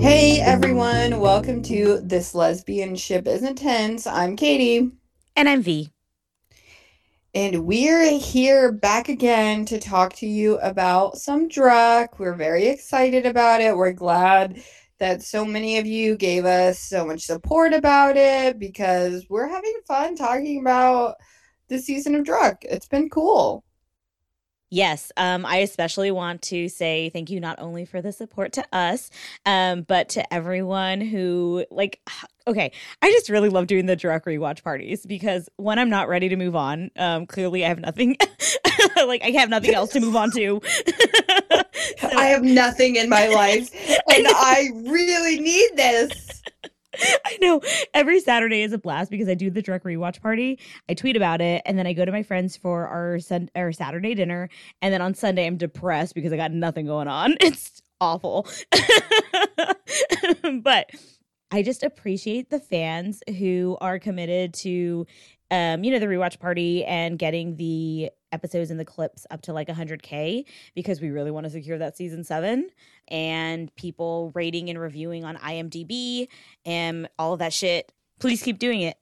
Hey everyone, welcome to This Lesbian Ship is Intense. I'm Katie. And I'm V. And we're here back again to talk to you about some Druck. We're very excited about it. We're glad that so many of you gave us so much support about it because we're having fun talking about the season of Druck. It's been cool. Yes, um, I especially want to say thank you not only for the support to us, um, but to everyone who like. Okay, I just really love doing the Druck rewatch parties because when I'm not ready to move on, um, clearly I have nothing, like I have nothing else to move on to. so, I have nothing in my life, and I really need this. I know every Saturday is a blast because I do the Druck rewatch party. I tweet about it, and then I go to my friends for our sun our Saturday dinner, and then on Sunday I'm depressed because I got nothing going on. It's awful, but I just appreciate the fans who are committed to, um, you know, the rewatch party and getting the episodes and the clips up to like 100k because we really want to secure that season 7 and people rating and reviewing on IMDb and all of that shit. Please keep doing it.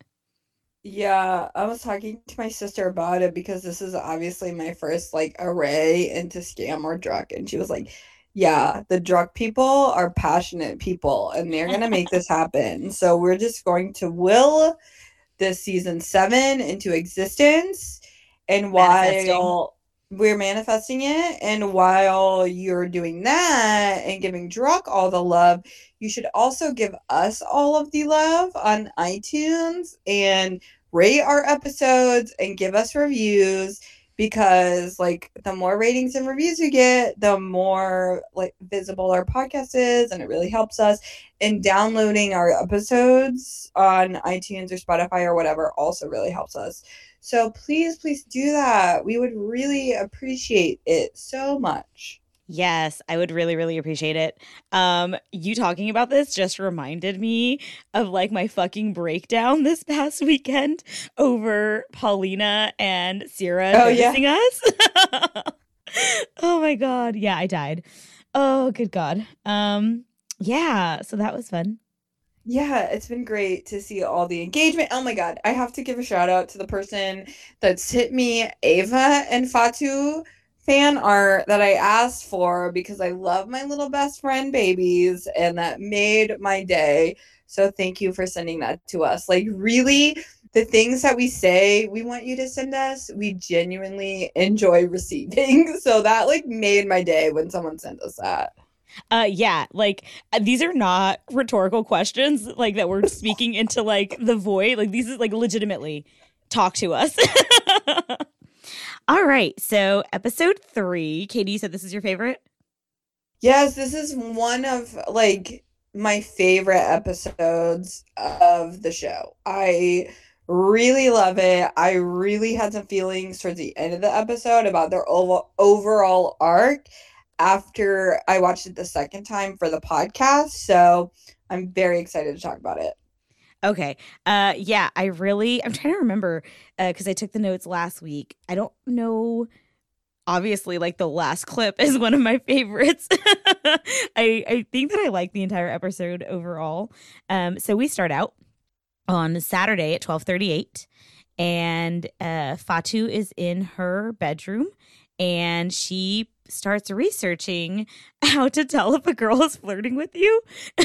Yeah, I was talking to my sister about it because this is obviously my first like array into Skam or Druck, and she was like, "Yeah, the Druck people are passionate people and they're going to make this happen." So we're just going to will this season 7 into existence and while we're manifesting it, and while you're doing that and giving Druck all the love, you should also give us all of the love on iTunes and rate our episodes and give us reviews because like the more ratings and reviews you get the more like visible our podcast is and it really helps us. And downloading our episodes on itunes or spotify or whatever also really helps us so please, please do that. We would really appreciate it so much. Yes, I would really, really appreciate it. Um, you talking about this just reminded me of like my fucking breakdown this past weekend over Paulina and Sierra oh, noticing yeah. us. oh my god. Yeah, I died. Oh good god. Um, yeah, so that was fun. Yeah, it's been great to see all the engagement. Oh my god, I have to give a shout out to the person that's hit me Ava and Fatu fan art that I asked for because I love my little best friend babies and that made my day. So thank you for sending that to us. Like really the things that we say we want you to send us, we genuinely enjoy receiving. So that like made my day when someone sent us that. Uh yeah, like uh, these are not rhetorical questions like that we're speaking into like the void. Like these is like legitimately talk to us. All right. So, episode 3, Katie, you said this is your favorite? Yes, this is one of like my favorite episodes of the show. I really love it. I really had some feelings towards the end of the episode about their overall arc after I watched it the second time for the podcast. So I'm very excited to talk about it. Okay. Uh yeah, I really I'm trying to remember uh cuz I took the notes last week. I don't know obviously like the last clip is one of my favorites. I I think that I like the entire episode overall. Um so we start out on Saturday at 12:38 and uh Fatu is in her bedroom and she starts researching how to tell if a girl is flirting with you.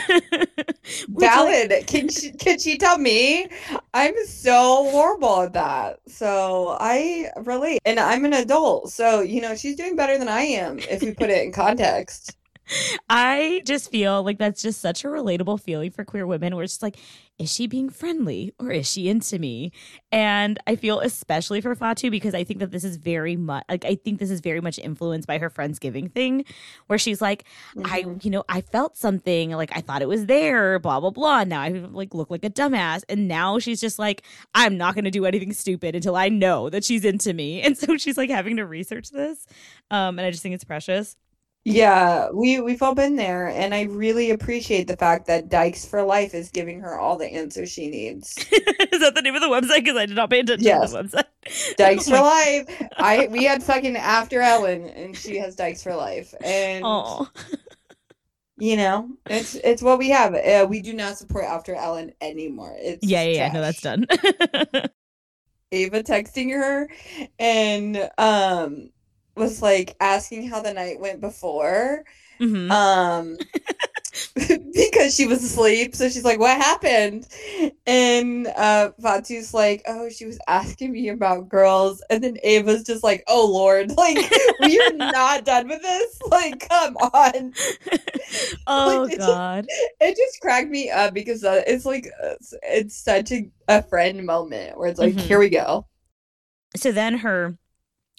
Valid. Like- can she can she tell me? I'm so horrible at that. So I relate. And I'm an adult. So, you know, she's doing better than I am if we put it in context. I just feel like that's just such a relatable feeling for queer women where it's just like, is she being friendly or is she into me? And I feel especially for Fatu because I think that this is very much like I think this is very much influenced by her Friendsgiving thing, where she's like, mm-hmm. I, you know, I felt something, like I thought it was there, blah, blah, blah. Now I like look like a dumbass. And now she's just like, I'm not gonna do anything stupid until I know that she's into me. And so she's like having to research this. Um, and I just think it's precious. Yeah, we we've all been there, and I really appreciate the fact that Dykes for Life is giving her all the answers she needs. is that the name of the website? Because I did not pay attention yes. to the website. Dykes oh for Life. I we had fucking After Ellen, and she has Dykes for Life, and Aww. you know, it's it's what we have. Uh, we do not support After Ellen anymore. It's yeah, yeah, yeah. No, that's done. Ava texting her, and um was like asking how the night went before. Mm-hmm. Um because she was asleep. So she's like, What happened? And uh Fatu's like, Oh, she was asking me about girls. And then Ava's just like, Oh Lord, like we are not done with this. Like, come on. Oh like, it God. Just, it just cracked me up because uh, it's like it's, it's such a, a friend moment where it's like, mm-hmm. here we go. So then her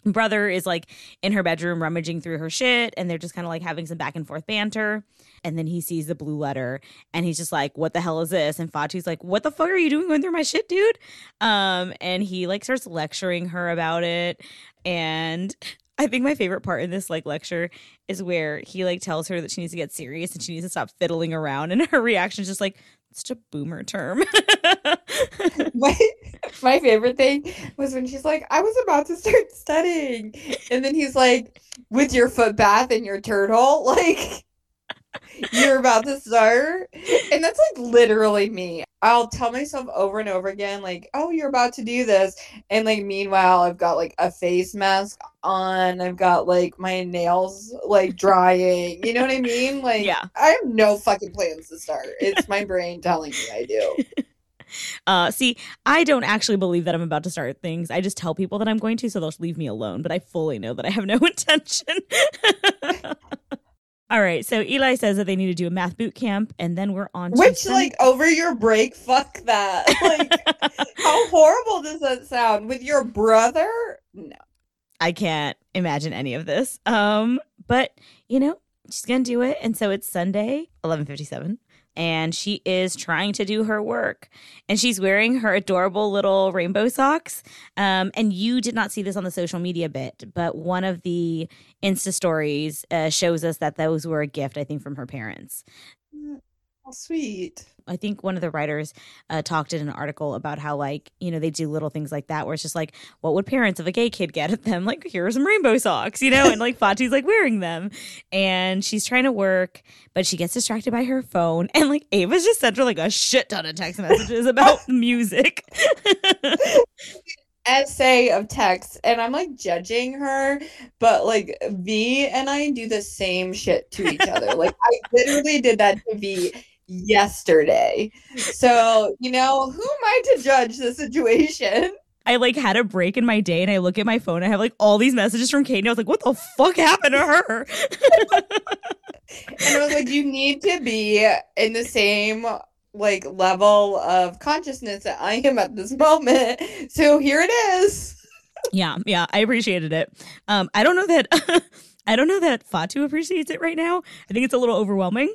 brother is like in her bedroom rummaging through her shit and they're just kind of like having some back and forth banter. And then he sees the blue letter and he's just like what the hell is this? And fatu's like what the fuck are you doing going through my shit dude? Um and he like starts lecturing her about it. And I think my favorite part in this like lecture is where he like tells her that she needs to get serious and she needs to stop fiddling around and her reaction is just like such a boomer term. my, my favorite thing was when she's like, I was about to start studying. And then he's like, with your foot bath and your turtle, like you're about to start. And that's like literally me. I'll tell myself over and over again, like, oh, you're about to do this. And like, meanwhile, I've got like a face mask on. I've got like my nails like drying. You know what I mean? Like, yeah. I have no fucking plans to start. It's my brain telling me I do. Uh, see, I don't actually believe that I'm about to start things. I just tell people that I'm going to, so they'll leave me alone. But I fully know that I have no intention. All right, so Eli says that they need to do a math boot camp, and then we're on. Which, like, over your break, fuck that. Like, how horrible does that sound? With your brother? No, I can't imagine any of this. Um, but you know, she's gonna do it, and so it's Sunday, eleven fifty-seven and she is trying to do her work. And she's wearing her adorable little rainbow socks. Um, and you did not see this on the social media bit, but one of the Insta stories uh, shows us that those were a gift, I think, from her parents. How sweet. I think one of the writers uh, talked in an article about how, like, you know, they do little things like that where it's just like, what would parents of a gay kid get at them? Like, here are some rainbow socks, you know? And like Fati's like wearing them. And she's trying to work, but she gets distracted by her phone. And like Ava's just sent her like a shit ton of text messages about music. essay of text and I'm like judging her, but like V and I do the same shit to each other. like I literally did that to V yesterday. So, you know, who am I to judge the situation? I like had a break in my day and I look at my phone. I have like all these messages from Kate and I was like, what the fuck happened to her? and I was like, you need to be in the same like level of consciousness that I am at this moment. So here it is. yeah, yeah, I appreciated it. Um, I don't know that I don't know that Fatu appreciates it right now. I think it's a little overwhelming.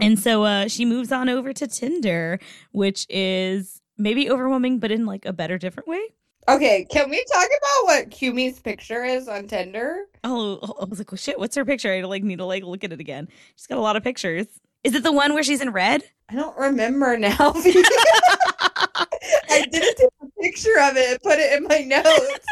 And so uh, she moves on over to Tinder, which is maybe overwhelming, but in like a better, different way. Okay, can we talk about what Kumi's picture is on Tinder? Oh, I was like, well, shit, what's her picture? I like need to like look at it again. She's got a lot of pictures. Is it the one where she's in red? I don't remember now. I didn't take a picture of it and put it in my notes.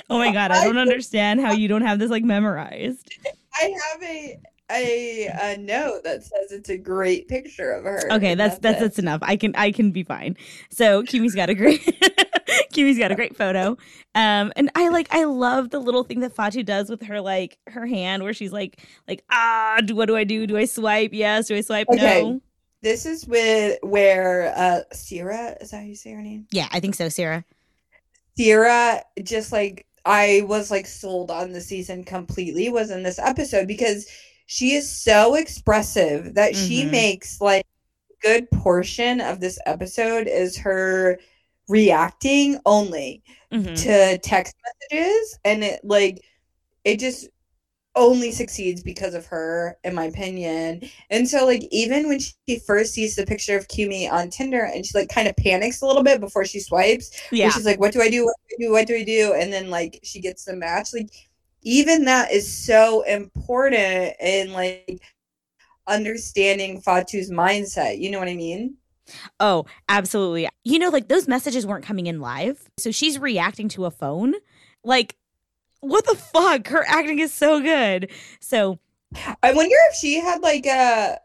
oh my god, I don't understand how you don't have this like memorized. I have a a, a note that says it's a great picture of her. Okay, that's that's that's, enough. I can I can be fine. So Kumi's got a great Kumi's got a great photo. Um and I like I love the little thing that Fatu does with her like her hand where she's like like ah what do I do? Do I swipe? Yes, do I swipe? Okay. No. This is with where uh Sierra is that how you say her name? Yeah, I think so, Sierra. Sierra just like I was like sold on the season completely was in this episode because she is so expressive that mm-hmm. she makes like good portion of this episode is her reacting only mm-hmm. to text messages and it like it just only succeeds because of her in my opinion. And so like even when she first sees the picture of Kumi on Tinder and she like kind of panics a little bit before she swipes yeah. she's like what do I do? What do I do? What do I do? And then like she gets the match. Like even that is so important in like understanding Fatu's mindset. You know what I mean? Oh, absolutely. You know, like those messages weren't coming in live. So she's reacting to a phone. Like, what the fuck? Her acting is so good. So I wonder if she had like a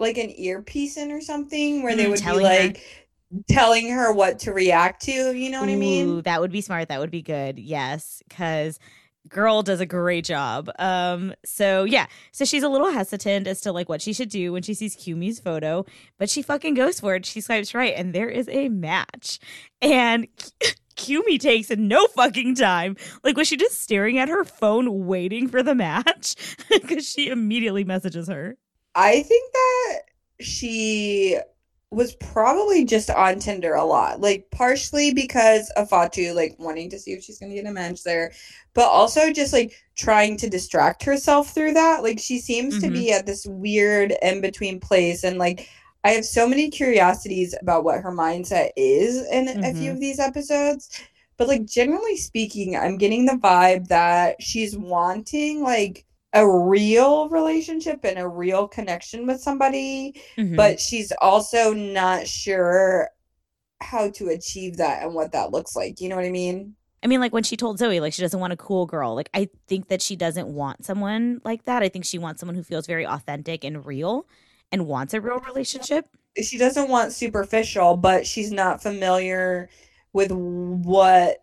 like an earpiece in or something where they Mm, would be telling her. like telling her what to react to, you know what I Ooh, mean? that would be smart. That would be good. Yes, because girl does a great job. Um, so yeah, so she's a little hesitant as to like what she should do when she sees Kumi's photo, but she fucking goes for it. She swipes right, and there is a match. And Kumi takes no fucking time. Like was she just staring at her phone waiting for the match? Because she immediately messages her. I think that she was probably just on Tinder a lot. Like partially because of Fatu like wanting to see if she's gonna get a match there, but also just like trying to distract herself through that. Like she seems to be at this weird in between place and like I have so many curiosities about what her mindset is in a few Mhm. of these episodes. But like generally speaking, I'm getting the vibe that she's wanting like a real relationship and a real connection with somebody Mhm. but she's also not sure how to achieve that and what that looks like. You know what I mean? I mean, like when she told Zoe, like she doesn't want a cool girl. Like I think that she doesn't want someone like that. I think she wants someone who feels very authentic and real and wants a real relationship. She doesn't want superficial, but she's not familiar with what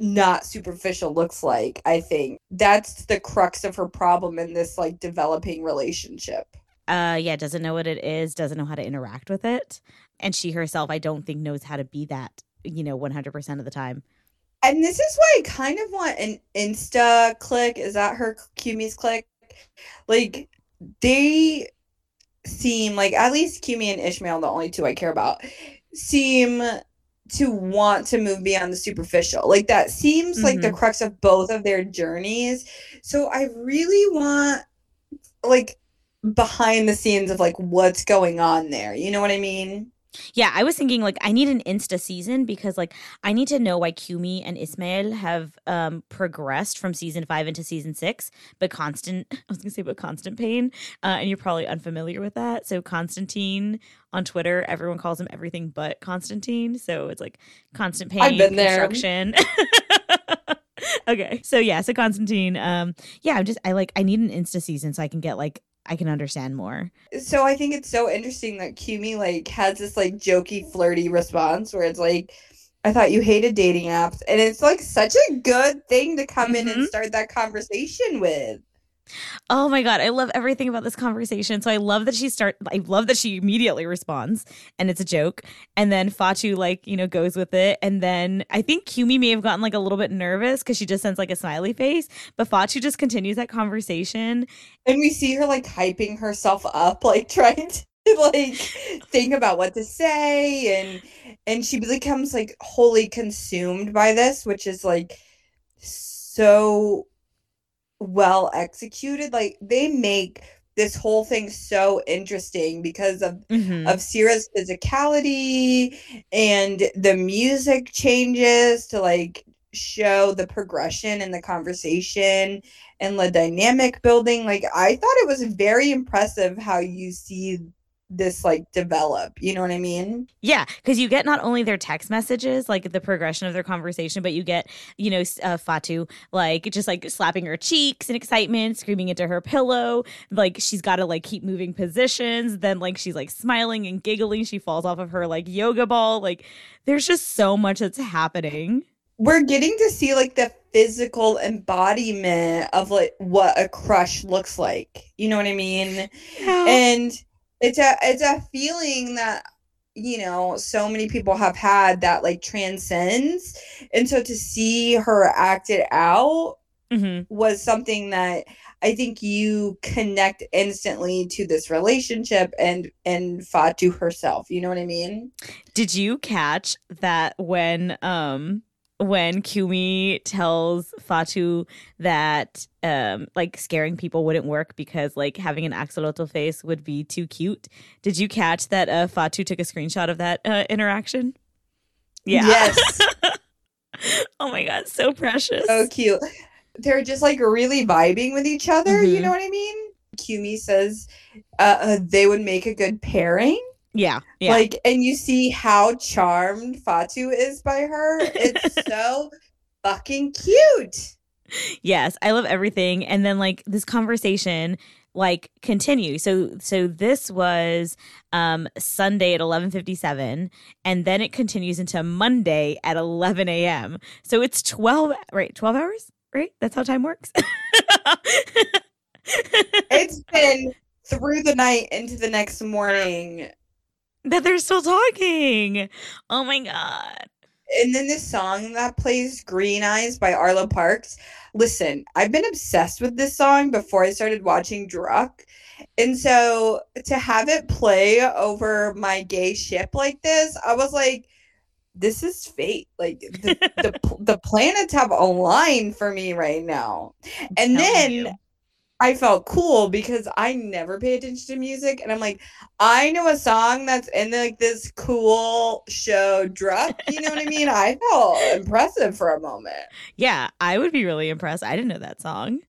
not superficial looks like, I think. That's the crux of her problem in this like developing relationship. Uh yeah, doesn't know what it is, doesn't know how to interact with it. And she herself, I don't think knows how to be that, you know, 100% of the time. And this is why I kind of want an Insta click. Is that her Kumi's click? Like they seem like at least Kumi and Ismail, the only two I care about, seem to want to move beyond the superficial. Like that seems like the Mhm. crux of both of their journeys. So I really want like behind the scenes of like what's going on there. You know what I mean? Yeah, I was thinking like I need an Insta season because like I need to know why Kumi and Ismail have um progressed from season five into season six, but constant I was gonna say but constant pain. Uh, and you're probably unfamiliar with that. So Constantine on Twitter, everyone calls him everything but Constantine. So it's like constant pain, I've been there. construction. okay. So yeah, so Constantine, um, yeah, I'm just I like I need an Insta season so I can get like I can understand more. So I think it's so interesting that Kumi like has this like jokey, flirty response where it's like, I thought you hated dating apps. And it's like such a good thing to come in Mhm. and start that conversation with. Oh my god, I love everything about this conversation. So I love that she start I love that she immediately responds and it's a joke. And then Fatu like, you know, goes with it. And then I think Kumi may have gotten like a little bit nervous because she just sends like a smiley face. But Fatu just continues that conversation. And we see her like hyping herself up, like trying to like think about what to say and and she becomes like wholly consumed by this, which is like so well executed. Like they make this whole thing so interesting because of Mhm. of Sierra's physicality and the music changes to like show the progression in the conversation and the dynamic building. Like I thought it was very impressive how you see this like develop. You know what I mean? Yeah, because you get not only their text messages, like the progression of their conversation, but you get, you know, uh, Fatu like just like slapping her cheeks in excitement, screaming into her pillow. Like she's got to like keep moving positions. Then like she's like smiling and giggling. She falls off of her like yoga ball. Like there's just so much that's happening. We're getting to see like the physical embodiment of like what a crush looks like. You know what I mean? and it's a it's a feeling that you know so many people have had that like transcends. And so to see her act it out Mhm. was something that i think you connect instantly to this relationship and and fatu herself. You know what i mean? Did you catch that when um when Kumi tells Fatu that um like scaring people wouldn't work because like having an axolotl face would be too cute? Did you catch that uh Fatu took a screenshot of that uh, interaction? Yeah. yes oh my god, so precious. so cute they're just like really vibing with each other. You Mhm. know what I mean? Kumi says uh, uh, they would make a good pairing. Yeah. Yeah. Like, and you see how charmed Fatu is by her. It's so fucking cute. yes i love everything and then like this conversation like continues so so this was um sunday at 11:57 and then it continues into monday at 11 a.m so it's 12 right 12 hours right that's how time works It's been through the night into the next morning. That they're still talking oh my god And then this song that plays Green Eyes by Arlo Parks. Listen, I've been obsessed with this song before I started watching Druck. And so to have it play over my gay ship like this, I was like, this is fate. Like the, the, the planets have aligned for me right now. And then you. I felt cool because I never pay attention to music, and I'm like, I know a song that's in like this cool show Druck. You know what I mean? I felt impressive for a moment. Yeah, I would be really impressed. I didn't know that song.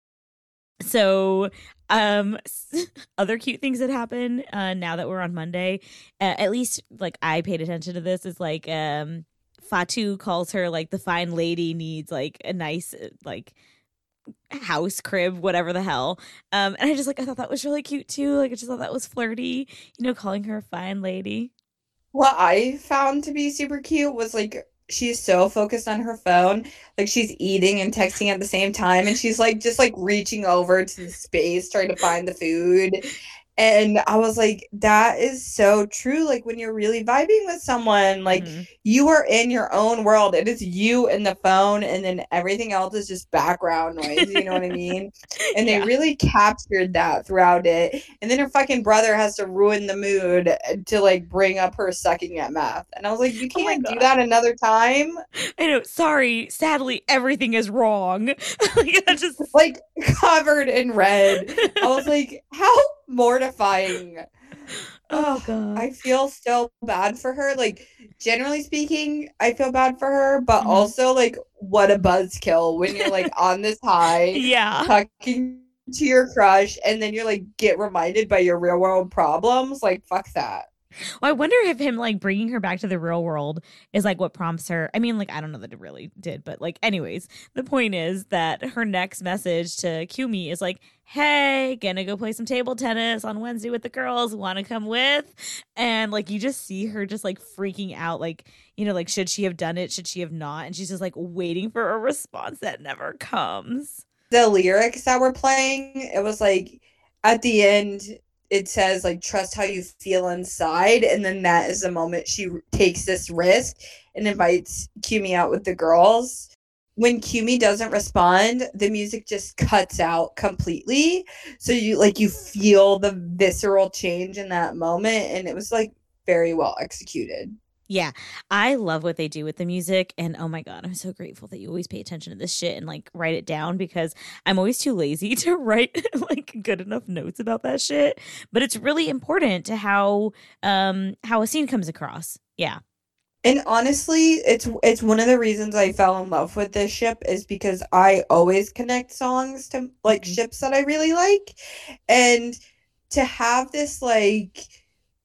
So, um, other cute things that happen uh, now that we're on Monday, uh, at least like I paid attention to this, is like um, Fatu calls her like the fine lady needs like a nice uh, like house crib whatever the hell. Um and i just like i thought that was really cute too. Like i just thought that was flirty you know calling her a fine lady. What I found to be super cute was like she's so focused on her phone, like she's eating and texting at the same time, and she's like just like reaching over to the space trying to find the food. And I was like, that is so true. Like when you're really vibing with someone, like Mhm. you are in your own world. It is you and the phone, and then everything else is just background noise. You know what I mean? And they really captured that throughout it. And then her fucking brother has to ruin the mood uh, to like bring up her sucking at math And I was like, you Oh can't do that another time. i know sorry sadly everything is wrong like just Like covered in red. I was like, how mortifying. oh god I feel so bad for her. Like, generally speaking, I feel bad for her, but Mhm. also, like, what a buzzkill when you're like on this high, yeah talking to your crush, and then you're like, get reminded by your real world problems. Like, fuck that. Well, I wonder if him like bringing her back to the real world is like what prompts her. I mean, like I don't know that it really did, but like, anyways, the point is that her next message to Kumi is like, "Hey, gonna go play some table tennis on Wednesday with the girls. Want to come with?" And like, you just see her just like freaking out, like you know, like should she have done it? Should she have not? And she's just like waiting for a response that never comes. The lyrics that were playing, it was like, at the end, it says, like, trust how you feel inside. And then that is the moment she takes this risk and invites Kumi out with the girls. When Kumi doesn't respond, the music just cuts out completely. So you like you feel the visceral change in that moment and it was like very well executed. Yeah, I love what they do with the music. And oh my God, I'm so grateful that you always pay attention to this shit and like write it down because I'm always too lazy to write like good enough notes about that shit. But it's really important to how um how a scene comes across. Yeah. And honestly, it's it's one of the reasons I fell in love with this ship is because I always connect songs to like Mhm. ships that I really like. And to have this like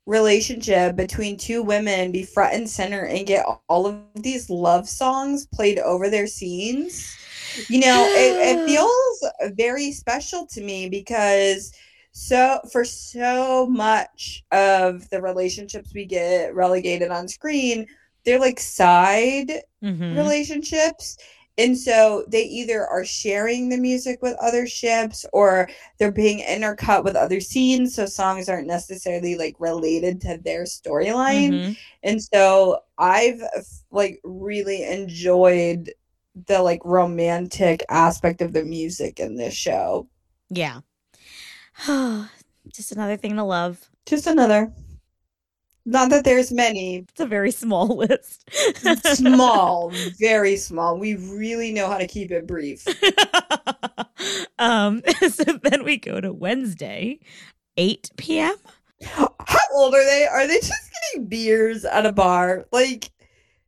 relationship between two women be front and center and get all of these love songs played over their scenes, you know, it, it feels very special to me because so for so much of the relationships we get relegated on screen they're like side Mhm. relationships and so they either are sharing the music with other ships or they're being intercut with other scenes so songs aren't necessarily like related to their storyline Mhm. and so i've like really enjoyed the like romantic aspect of the music in this show Yeah. Just another thing to love. just another not that there's many It's a very small list. small very small we really know how to keep it brief um so then we go to Wednesday, 8 p.m. how old are they are they just getting beers at a bar like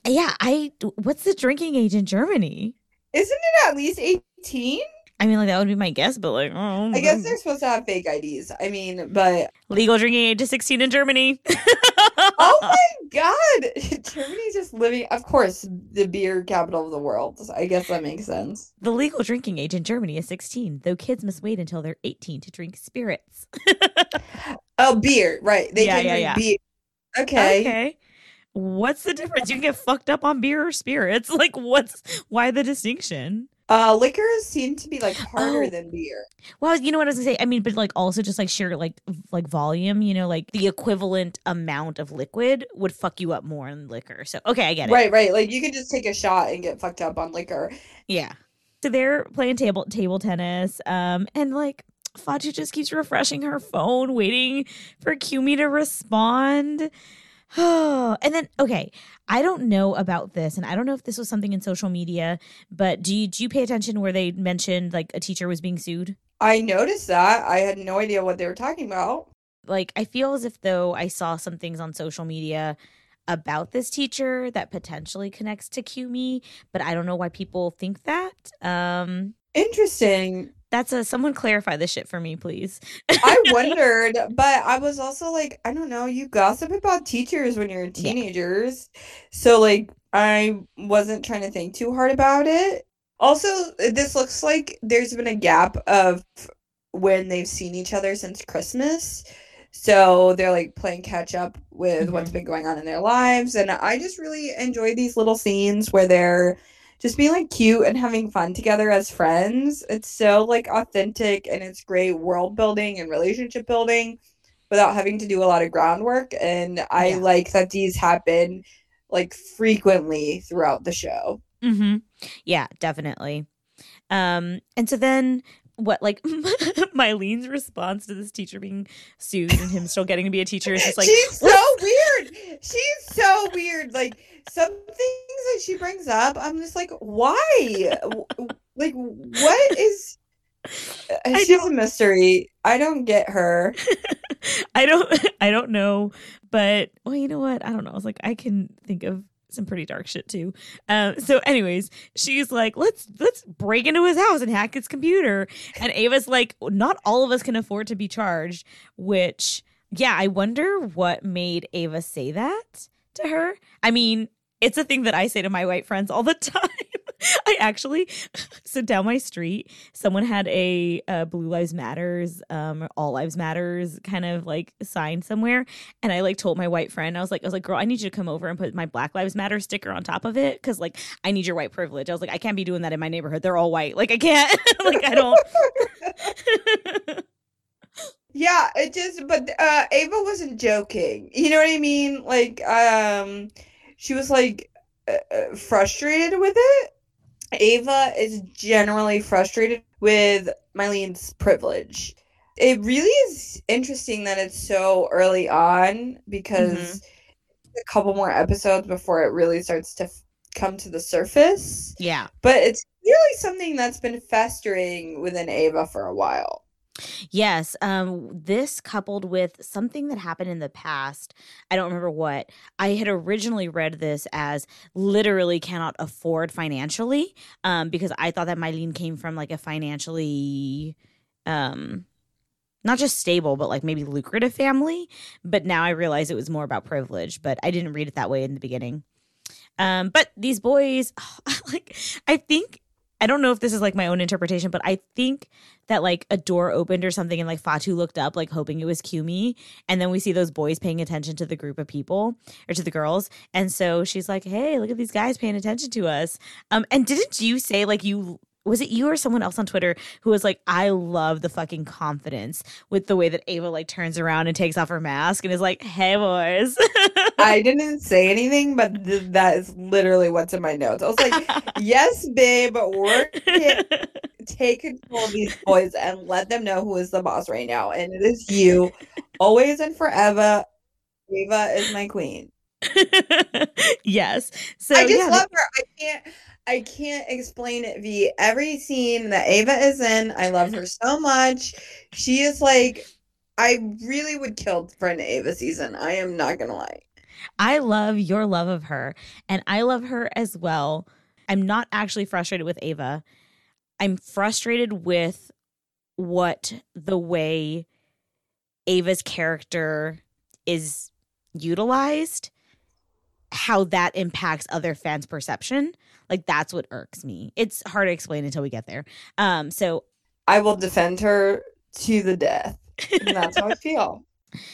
Yeah, I what's the drinking age in Germany? isn't it at least 18 I mean, like that would be my guess, but like, oh, I guess they're supposed to have fake IDs. I mean, but legal drinking age is 16 in Germany. Oh my god, Germany's just living. Of course, the beer capital of the world. I guess that makes sense. The legal drinking age in Germany is 16, though kids must wait until they're 18 to drink spirits. oh, beer, right? They Yeah, can yeah, drink yeah. beer. Okay. Okay. What's the difference? You can get fucked up on beer or spirits. Like, what's why the distinction? Uh, liquors seem to be like harder Oh. than beer. Well, you know what I was gonna say. I mean, but like also just like sheer like like volume. You know, like the equivalent amount of liquid would fuck you up more than liquor. So okay, I get it. Right, right. Like you can just take a shot and get fucked up on liquor. Yeah. So they're playing table table tennis. Um, and like Fatu just keeps refreshing her phone, waiting for Kumi to respond. Oh, and then okay, I don't know about this, and I don't know if this was something in social media, but do you, do you pay attention where they mentioned like a teacher was being sued? I noticed that. I had no idea what they were talking about. Like I feel as if though I saw some things on social media about this teacher that potentially connects to Kumi, but I don't know why people think that. Um, Interesting. That's a someone clarify this shit for me, please. I wondered, but I was also like, I don't know, you gossip about teachers when you're teenagers. So like I wasn't trying to think too hard about it. Also, this looks like there's been a gap of when they've seen each other since Christmas. So they're like playing catch up with what's mm-hmm. been going on in their lives. And I just really enjoy these little scenes where they're just being like cute and having fun together as friends. It's so like authentic and it's great world building and relationship building without having to do a lot of groundwork. And I Yeah. like that these happen like frequently throughout the show. Mm-hmm. Yeah, definitely. Um, and so then what like Mylene's response to this teacher being sued and him still getting to be a teacher is just like She's so weird. She's so weird. Like some things that she brings up, I'm just like, why? Like, what is? I She's a mystery. I don't get her. I don't I don't know, but well, you know what? I don't know. I was like, I can think of some pretty dark shit too. Um, so anyways, she's like, let's let's break into his house and hack his computer. And Ava's like, not all of us can afford to be charged, which yeah, I wonder what made Ava say that to her. I mean, it's a thing that I say to my white friends all the time. I actually, so down my street, someone had a, uh Blue Lives Matters, um, All Lives Matters kind of like sign somewhere, and I like told my white friend, I was like, I was like, girl, I need you to come over and put my Black Lives Matter sticker on top of it because like I need your white privilege. I was like, I can't be doing that in my neighborhood. They're all white. Like I can't. like I don't. Yeah, it just. But uh, Ava wasn't joking. You know what I mean? Like, um, she was like uh, uh, frustrated with it. Ava is generally frustrated with Mylene's privilege. It really is interesting that it's so early on because a couple more episodes before it really starts to f- come to the surface. yeah. But it's really something that's been festering within Ava for a while. Yes. Um, this coupled with something that happened in the past, I don't remember what. I had originally read this as literally cannot afford financially, um, because I thought that Mylene came from like a financially um not just stable, but like maybe lucrative family. But now I realize it was more about privilege, but I didn't read it that way in the beginning. Um, but these boys, like, I think, I don't know if this is like my own interpretation, but I think that like a door opened or something and like Fatu looked up, like hoping it was Kumi. And then we see those boys paying attention to the group of people or to the girls. And so she's like, hey, look at these guys paying attention to us. Um, and didn't you say like you was it you or someone else on Twitter who was like, I love the fucking confidence with the way that Ava like turns around and takes off her mask and is like, hey boys. I didn't say anything, but th- that is literally what's in my notes. I was like, yes, babe, we're gonna take control of these boys and let them know who is the boss right now. And it is you, always and forever. Ava is my queen. yes. So I just yeah, love her. I can't I can't explain it V. Every scene that Ava is in, I love her so much. She is like I really would kill for an Ava season. I am not gonna lie. I love your love of her, and I love her as well. I'm not actually frustrated with Ava. I'm frustrated with what the way Ava's character is utilized, how that impacts other fans' perception. Like that's what irks me. It's hard to explain until we get there. Um, so I will defend her to the death. And that's how I feel.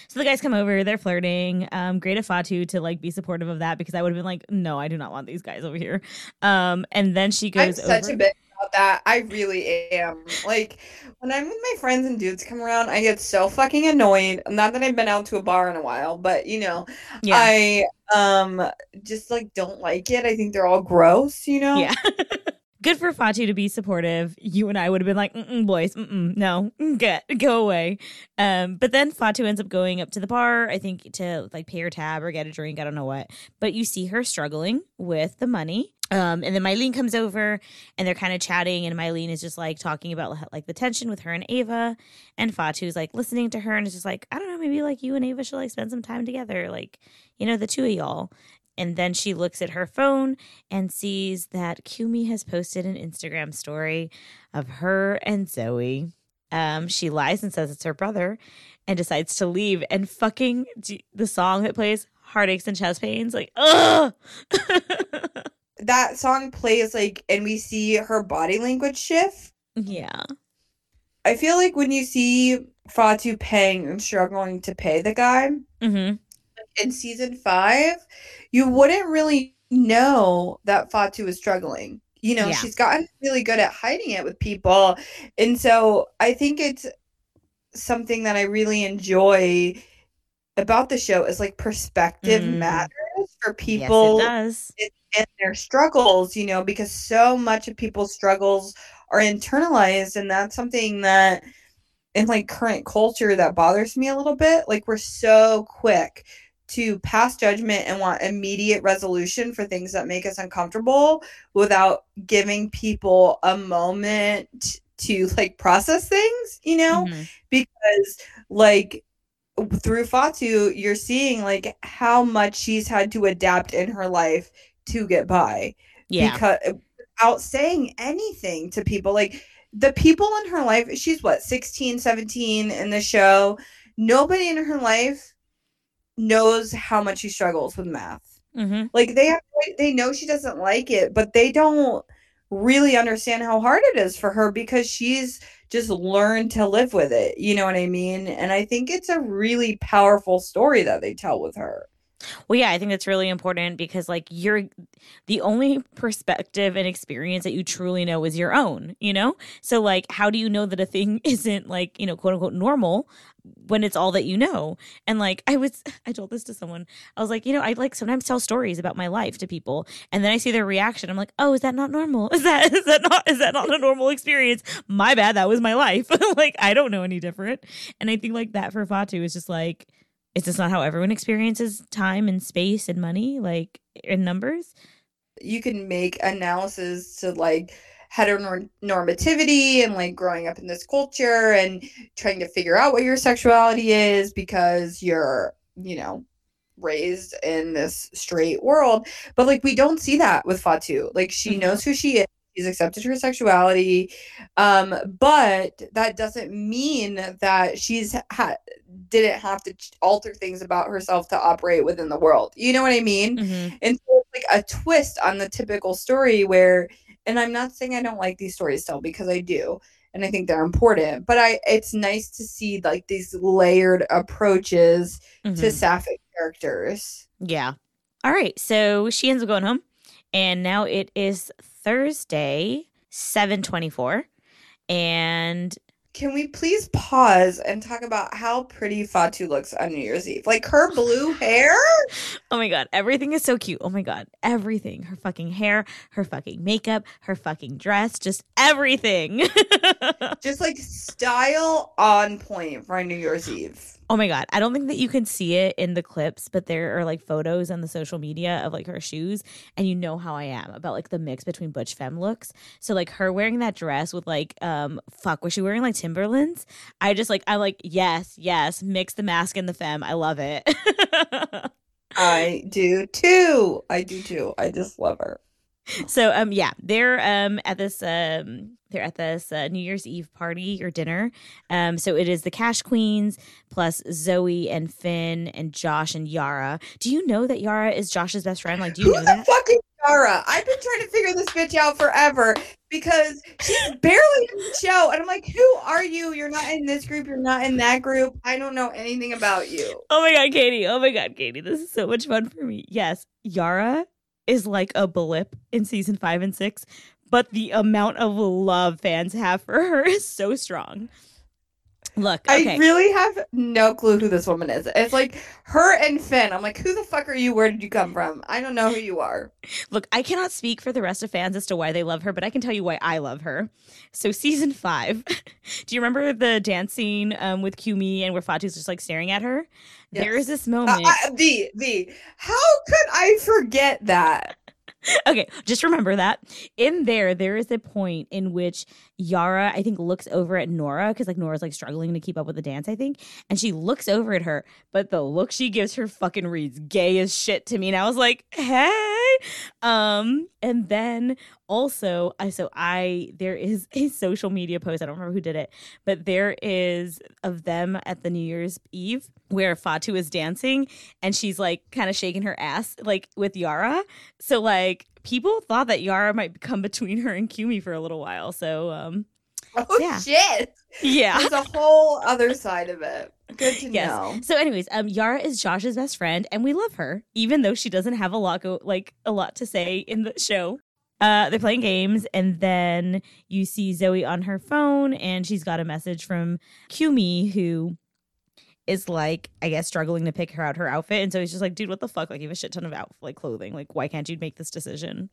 So the guys come over, they're flirting. Um, great of Fatu to like be supportive of that because I would have been like, no, I do not want these guys over here. Um, and then she goes I'm such over. a bitch about that. I really am. Like when I'm with my friends and dudes come around, I get so fucking annoyed. Not that I've been out to a bar in a while, but you know, yeah, I um just like don't like it. I think they're all gross, you know? yeah. Good for Fatu to be supportive. You and I would have been like, mm boys, mm-mm, no, mm, get go away. Um, but then Fatu ends up going up to the bar, I think, to like pay her tab or get a drink. I don't know what. But you see her struggling with the money. Um, and then Mylene comes over and they're kind of chatting, and Mylene is just like talking about like the tension with her and Ava, and Fatu's like listening to her and is just like, I don't know, maybe like you and Ava should like spend some time together, like you know, the two of y'all. And then she looks at her phone and sees that Kumi has posted an Instagram story of her and Zoe. Um, she lies and says it's her brother and decides to leave. And fucking the song that plays, Heartaches and Chest Pains, like, ugh. that song plays like, and we see her body language shift. Yeah. I feel like when you see Fatu paying and struggling to pay the guy mm-hmm. in season five, you wouldn't really know that Fatu is struggling. You know, Yeah. she's gotten really good at hiding it with people. And so I think it's something that I really enjoy about the show is like perspective Mm. matters for people yes, it does. And their struggles, you know, because so much of people's struggles are internalized, and that's something that in like current culture that bothers me a little bit. Like we're so quick to pass judgment and want immediate resolution for things that make us uncomfortable without giving people a moment to like process things, you know? Mhm. because like through Fatu, you're seeing like how much she's had to adapt in her life to get by Yeah. because without saying anything to people like the people in her life she's what 16 17 in the show? Nobody in her life knows how much she struggles with math. Hmm like they have they know she doesn't like it but they don't really understand how hard it is for her because she's just learned to live with it. You know what i mean? And i think it's a really powerful story that they tell with her Well, yeah, I think that's really important because, like, you're the only perspective and experience that you truly know is your own, you know? So, like, how do you know that a thing isn't, like, you know, quote unquote normal when it's all that you know? And, like, I was, I told this to someone. I was like, you know, I like sometimes tell stories about my life to people and then I see their reaction. I'm like, oh, is that not normal? Is that, is that not, is that not a normal experience? My bad. That was my life. like, I don't know any different. And I think, like, that for Fatu is just like, is this not how everyone experiences time and space and money like in numbers? You can make analysis to like heteronormativity and like growing up in this culture and trying to figure out what your sexuality is because you're you know raised in this straight world. But like we don't see that with fatu. Like she Mhm. knows who she is. She's accepted her sexuality. Um but that doesn't mean that she's ha- didn't have to alter things about herself to operate within the world you know what i mean mm-hmm. and so it's like a twist on the typical story where, and I'm not saying I don't like these stories still because I do, and I think they're important. But I, it's nice to see like these layered approaches to sapphic characters. yeah all right so she ends up going home and now it is thursday 724 and Can we please pause and talk about how pretty Fatu looks on New Year's Eve? Like her blue hair, oh my god everything is so cute oh my god everything her fucking hair her fucking makeup her fucking dress just everything just like style on point for New Year's Eve. Oh my god, I don't think that you can see it in the clips, but there are like photos on the social media of like her shoes, and you know how I am about like the mix between butch femme looks. So like her wearing that dress with like um fuck, was she wearing like Timberlands? I just like I'm like yes, yes, mix the masc and the femme. I love it. I do too. I do too. I just love her. so um yeah they're um at this um they're at this uh, new year's eve party or dinner um so it is the cash queens plus zoe and finn and josh and yara do you know that yara is josh's best friend like do you Who know the that fucking Yara? I've been trying to figure this bitch out forever because she's barely in the show. And I'm like, who are you? You're not in this group. You're not in that group. I don't know anything about you. oh my god katie oh my god katie this is so much fun for me yes yara is like a blip in season five and six but the amount of love fans have for her is so strong look okay I really have no clue who this woman is. It's like her and Finn. I'm like, who the fuck are you? Where did you come from? I don't know who you are. Look, I cannot speak for the rest of fans as to why they love her, but I can tell you why I love her. So, season five, do you remember the dance scene um, with Kumi and where Fatou's just like staring at her? There is Yes. this Uh, moment. I, the the how could I forget that? okay, just remember that. In there, there is a point in which Yara, I think, looks over at Nora because like Nora's like struggling to keep up with the dance, I think, and she looks over at her, but the look she gives her fucking reads gay as shit to me, and I was like, hey, um, and then also, I so I there is a social media post. I don't remember who did it, but there is of them at the New Year's Eve where Fatou is dancing and she's like kind of shaking her ass like with Yara. So like people thought that Yara might come between her and Kumi for a little while. So um Oh Yeah. shit! yeah. There's a whole other side of it. Good to Yes. know. So anyways, um Yara is Josh's best friend and we love her even though she doesn't have a lot go like a lot to say in the show. Uh, they're playing games, and then you see Zoe on her phone, and she's got a message from Kumi, who is like, I guess, struggling to pick her out her outfit. And so he's just like, dude, what the fuck? Like, you have a shit ton of out like clothing. Like, why can't you make this decision?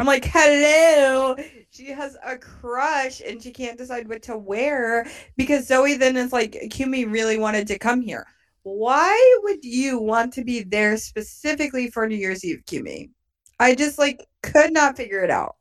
I'm like, hello. She has a crush and she can't decide what to wear because Zoe then is like, Kumi really wanted to come here. Why would you want to be there specifically for New Year's Eve, Kumi? I just like could not figure it out.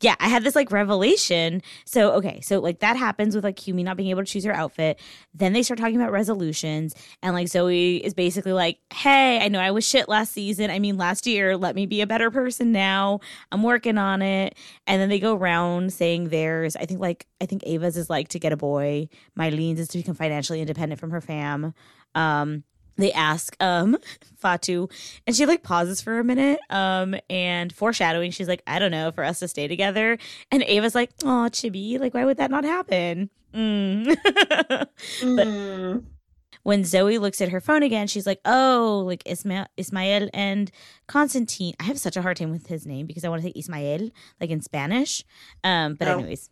Yeah, I had this like revelation. So, okay, so like that happens with like Kumi not being able to choose her outfit. Then they start talking about resolutions, and like Zoe is basically like, Hey, I know I was shit last season. I mean, last year, let me be a better person now. I'm working on it. And then they go around saying theirs. I think like, I think Ava's is like to get a boy, Mailin's is to become financially independent from her fam. Um, they ask um Fatou and she like pauses for a minute um and foreshadowing she's like I don't know for us to stay together and Ava's like oh Chibi like why would that not happen mm. Mm. when Zoe looks at her phone again she's like oh like Ismail Ismael and Constantine I have such a hard time with his name because I want to say Ismael like in Spanish um but Oh. anyways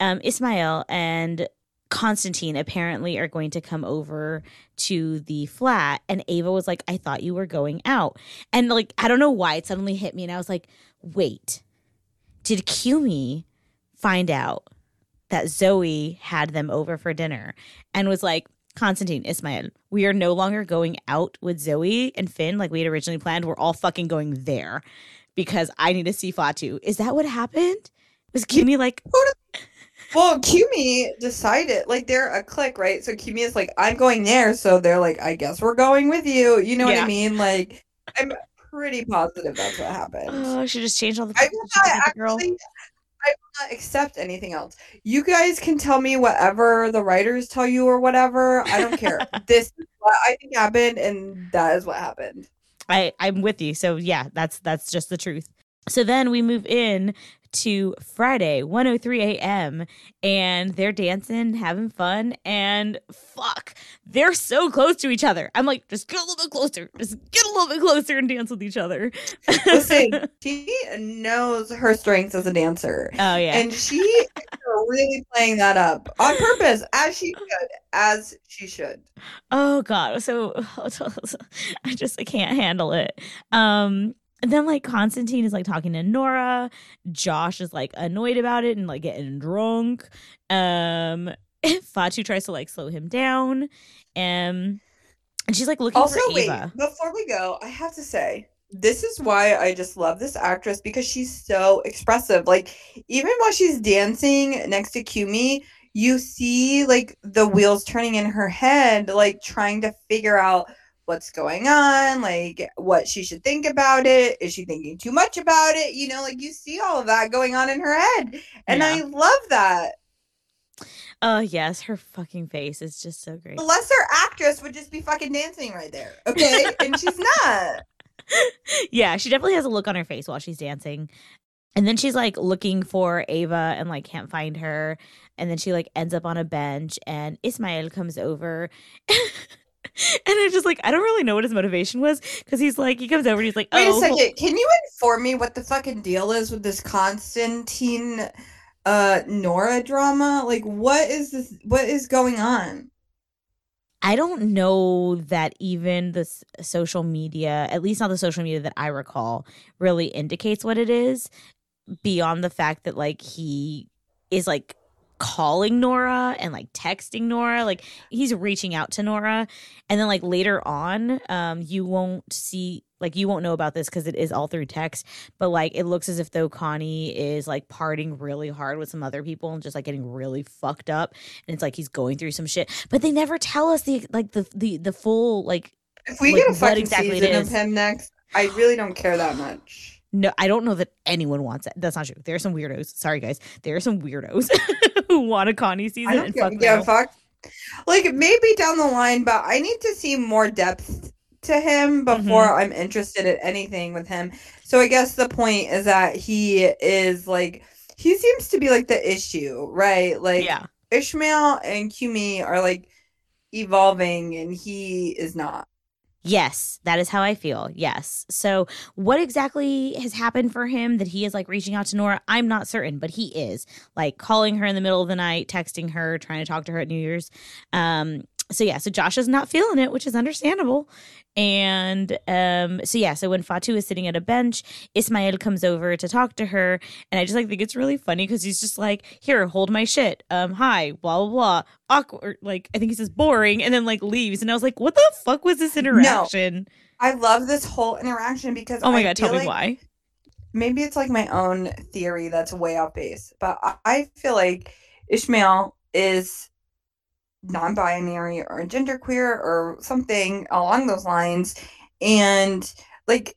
um Ismael and Constantine apparently are going to come over to the flat. And Ava was like I thought you were going out. And like I don't know why it suddenly hit me and I was like wait did Kumi find out that Zoe had them over for dinner? And was like Constantine Ismail we are no longer going out with Zoe and Finn like we had originally planned. We're all fucking going there because I need to see Fatou. Is that what happened? Was Kumi like Well, Kumi decided like they're a clique, right? So Kumi is like, I'm going there, so they're like, I guess we're going with you. You know what I mean? Like, I'm pretty positive that's what happened. oh she just changed all the I will not actually, I will not accept anything else. You guys can tell me whatever the writers tell you or whatever. I don't care. this is what I think happened, and that is what happened. I I'm with you. So yeah, that's that's just the truth. So then we move in to Friday, 103 a.m. and they're dancing, having fun, and fuck, they're so close to each other. I'm like, just get a little bit closer, just get a little bit closer and dance with each other. Listen, she knows her strengths as a dancer. oh yeah, And she really playing that up on purpose, as she should, as she should. Oh god, so I just I can't handle it. Um and then like Constantine is like talking to Nora, Josh is like annoyed about it and like getting drunk. Um Fatou tries to like slow him down. Um and she's like looking Also, for wait, Ava. before we go, I have to say, this is why I just love this actress because she's so expressive. Like, even while she's dancing next to Kumi, you see like the wheels turning in her head, like trying to figure out what's going on, like what she should think about it. Is she thinking too much about it? You know, like you see all of that going on in her head. And Yeah. I love that. Oh yes, her fucking face is just so great. A lesser actress would just be fucking dancing right there. Okay. and she's not. yeah, she definitely has a look on her face while she's dancing. And then she's like looking for Ava and like can't find her. And then she like ends up on a bench and Ismael comes over. and I just like I don't really know what his motivation was because he's like he comes over and he's like, oh, Wait oh a second. Can you inform me what the fucking deal is with this Constantine uh Nora drama? Like what is this what is going on? I don't know that even the social media, at least not the social media that I recall, really indicates what it is beyond the fact that like he is like calling Nora and like texting Nora, like he's reaching out to Nora. And then like later on, um you won't see like you won't know about this because it is all through text, but like it looks as if though Connie is like partying really hard with some other people and just like getting really fucked up and it's like he's going through some shit. But they never tell us the like the the the full like If we Like, get a fucking exactly season of him next, I really don't care that much. No, I don't know that anyone wants it. That's not true. There are some weirdos. Sorry guys. There are some weirdos who want a Connie I season don't and fuck yeah, no. fuck. Like maybe down the line, but I need to see more depth to him before Mm-hmm. I'm interested in anything with him. So I guess the point is that he is like he seems to be like the issue, right? Like yeah. Ishmael and Kumi are like evolving and he is not. Yes, that is how I feel. Yes. So, what exactly has happened for him that he is like reaching out to Nora? I'm not certain, but he is like calling her in the middle of the night, texting her, trying to talk to her at New Year's. Um, so yeah, so Josh is not feeling it, which is understandable. And um, so yeah, so when Fatou is sitting at a bench, Ismail comes over to talk to her, and I just like think it's really funny because he's just like, "Here, hold my shit." Um, hi, blah blah blah, awkward. Like I think he says boring, and then like leaves, and I was like, "What the fuck was this interaction?" I love this whole interaction because Oh my I god, tell me like why. maybe it's like my own theory that's way off base, but I, I feel like Ishmael is non-binary or genderqueer or something along those lines, and like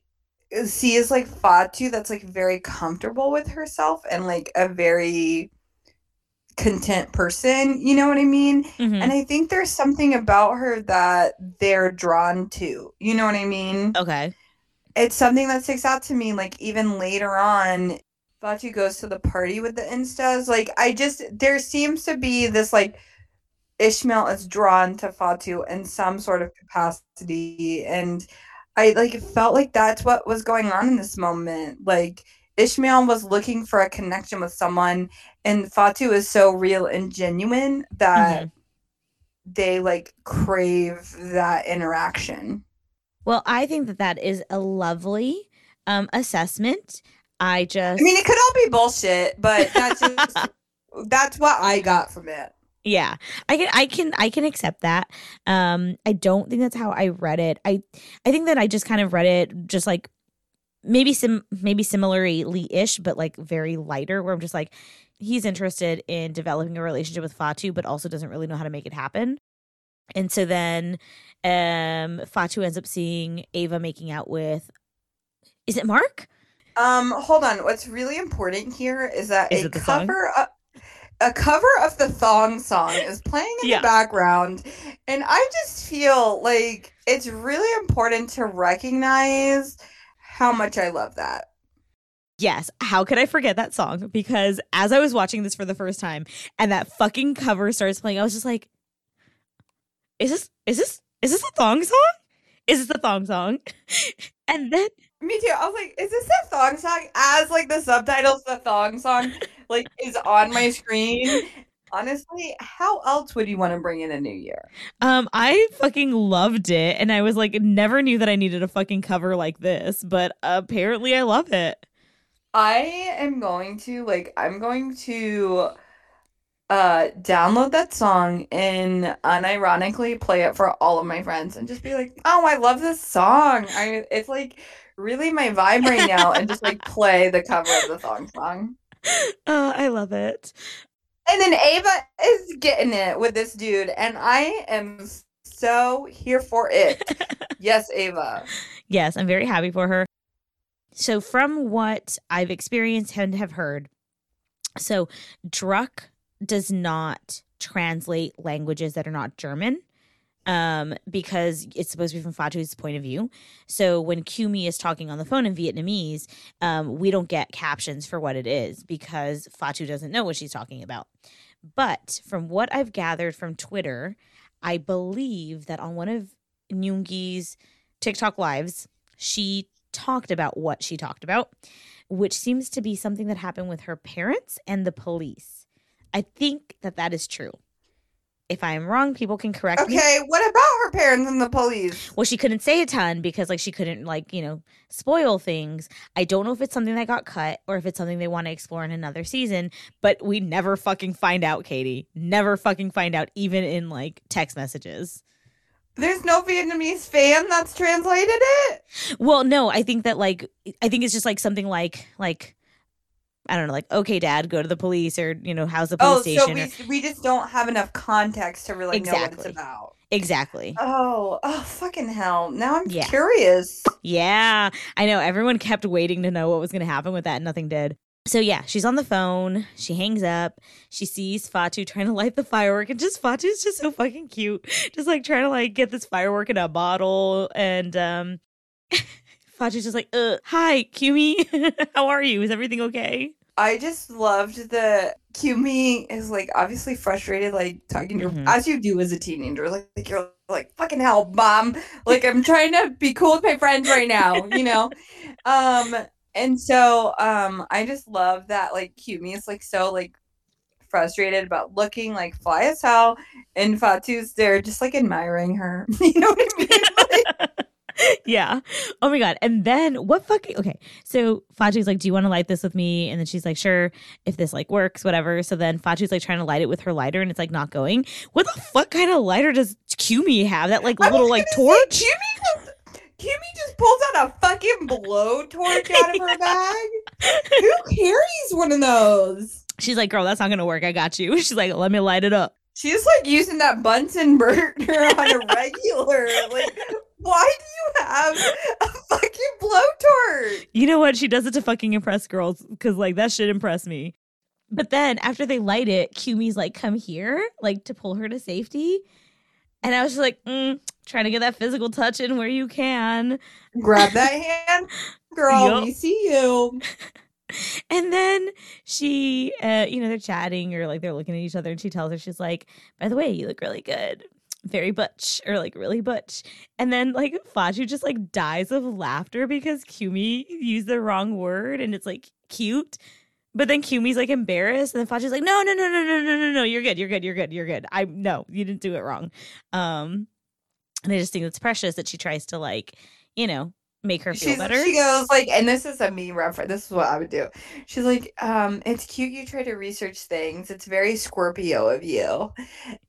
sees like Fatou that's like very comfortable with herself and like a very content person. You know what I mean? Mhm. And I think there's something about her that they're drawn to. You know what I mean? Okay. it's something that sticks out to me like even later on Fatou goes to the party with the instas like i just there seems to be this like ishmael is drawn to fatou in some sort of capacity and i like felt like that's what was going on in this moment like ishmael was looking for a connection with someone and fatou is so real and genuine that they like crave that interaction Well, I think that that is a lovely um assessment. I just I mean, it could all be bullshit, but that's just that's what I got from it. Yeah. I can i can i can accept that. Um i don't think that's how i read it. I i think that i just kind of read it just like maybe sim maybe similarly ish but like very lighter where i'm just like he's interested in developing a relationship with fatou but also doesn't really know how to make it happen. And so then um fatou ends up seeing ava making out with is it mark? Um, hold on. What's really important here is that Is a it the song? cover of, a cover of the thong song is playing in Yeah. the background, and I just feel like it's really important to recognize how much I love that. Yes, how could I forget that song? Because as I was watching this for the first time and that fucking cover starts playing, I was just like, is this is this is this a thong song? Is this a thong song? and then Me too. I was like, is this a thong song? As like the subtitles, the thong song like is on my screen. Honestly, how else would you want to bring in a new year? um I fucking loved it and I was like never knew that I needed a fucking cover like this, but apparently I love it. I am going to like I'm going to uh download that song and unironically play it for all of my friends and just be like, "Oh, I love this song." I it's like really my vibe right now and just like play the cover of the thong song. Uh, I love it. And then Ava is getting it with this dude and I am so here for it. yes, Ava. Yes, I'm very happy for her. So, from what I've experienced and have heard, so Druck does not translate languages that are not German um, because it's supposed to be from Fatou's point of view. So when Kumi is talking on the phone in Vietnamese, um, we don't get captions for what it is because Fatou doesn't know what she's talking about. But from what I've gathered from Twitter, I believe that on one of Yoongi's TikTok lives, she talked about what she talked about, which seems to be something that happened with her parents and the police. I think that that is true. If I am wrong, people can correct me. Okay, what about her parents and the police? Well, she couldn't say a ton because like she couldn't like, you know, spoil things. I don't know if it's something that got cut or if it's something they want to explore in another season, but we never fucking find out, Katie. Never fucking find out even in like text messages. There's no Vietnamese fan that's translated it? Well, no, I think that like I think it's just like something like like I don't know, like okay, Dad, go to the police, or you know, how's the police Oh, so we, or- we just don't have enough context to really know what Exactly. it's about. exactly. Oh, oh, fucking hell. Now I'm Yeah. curious. Yeah, I know. Everyone kept waiting to know what was going to happen with that, and nothing did. So yeah, she's on the phone. She hangs up. She sees Fatou trying to light the firework, and just Fatou's just so fucking cute, just like trying to like get this firework in a bottle. And um, Fatou's just like, uh, "Hi, Kumi, how are you? Is everything okay?" I just loved the Kumi is like obviously frustrated, like talking to Mhm. as you do as a teenager. Like, like you're like fucking hell, mom. Like I'm trying to be cool with my friends right now, you know. Um, and so um, I just love that like Kumi is like so like frustrated about looking like fly as hell, and Fatou's there just like admiring her. you know what I mean? Like, yeah. Oh my god. And then what fucking okay. So Fatou's like, Do you want to light this with me? And then she's like, Sure, if this like works, whatever. So then Fatou's like trying to light it with her lighter and it's like not going. What the fuck kind of lighter does Kumi have? That like I little like torch? say, just, just pulls out a fucking blowtorch out of her bag. Who carries one of those? She's like, Girl, that's not gonna work. I got you. She's like, Let me light it up. She's like using that Bunsen burner on a regular. Like, why do you have a fucking blowtorch? You know what? She does it to fucking impress girls because like that should impress me. But then after they light it, Kumi's like, come here, like to pull her to safety. And I was just like, mm, trying to get that physical touch in where you can. Grab that hand, girl. Yup. We see you. And then she, uh, you know, they're chatting or like they're looking at each other and she tells her, she's like, by the way, you look really good very butch or like really butch. And then like Fatou just like dies of laughter because Kumi used the wrong word and it's like cute. But then Kumi's like embarrassed, and then Fatou's like, "No, no, no, no, no, no, no, no. You're good. You're good. You're good. You're good. I no, you didn't do it wrong." Um, and I just think it's precious that she tries to like, you know, make her feel She's, better. She goes like, and this is a me reference. This is what I would do. She's like, um, "It's cute you try to research things. It's very Scorpio of you."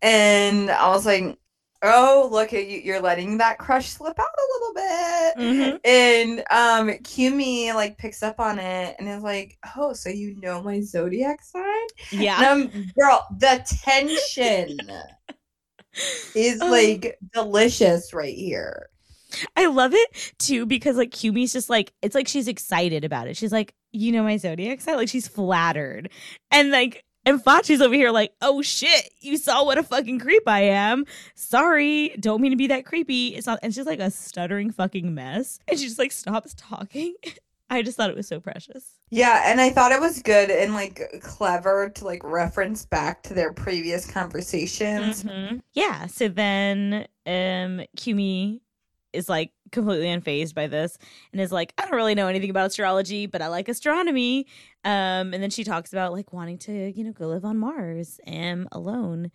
And I was like, oh, look at you. You're letting that crush slip out a little bit. Mhm. And um, Kumi like picks up on it and is like, oh, so you know my zodiac sign? yeah. And girl, the tension is Oh. like delicious right here. I love it too because like Kumi's just like it's like she's excited about it. She's like, you know my zodiac sign, like she's flattered, and like and Fatou's over here like, oh shit, you saw what a fucking creep I am. Sorry, don't mean to be that creepy. It's not. And she's like a stuttering fucking mess, and she just like stops talking. I just thought it was so precious. Yeah, and I thought it was good and like clever to like reference back to their previous conversations. Mhm. Yeah. So then um Kumi is like completely unfazed by this and is like, I don't really know anything about astrology, but I like astronomy. Um, and then she talks about like wanting to, you know, go live on Mars and alone.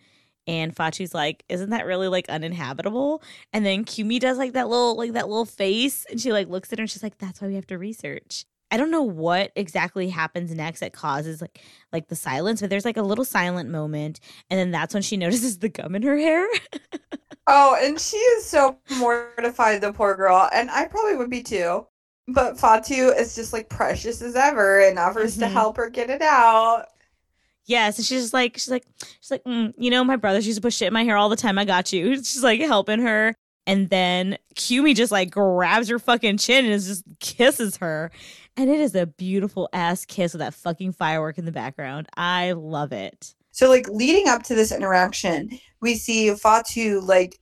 And Fatou's like, isn't that really like uninhabitable? And then Kumi does like that little like that little face and she like looks at her and she's like, That's why we have to research. I don't know what exactly happens next that causes like like the silence, but there's like a little silent moment, and then that's when she notices the gum in her hair. Oh, and she is so mortified, the poor girl, and I probably would be too. But Fatou is just like precious as ever and offers to Mhm. help her get it out. Yes, and she's just like she's like she's like mm, you know my brother used to put shit in my hair all the time. I got you. She's like helping her, and then Kumi just like grabs her fucking chin and just kisses her, and it is a beautiful ass kiss with that fucking firework in the background. I love it. So like leading up to this interaction, we see Fatou like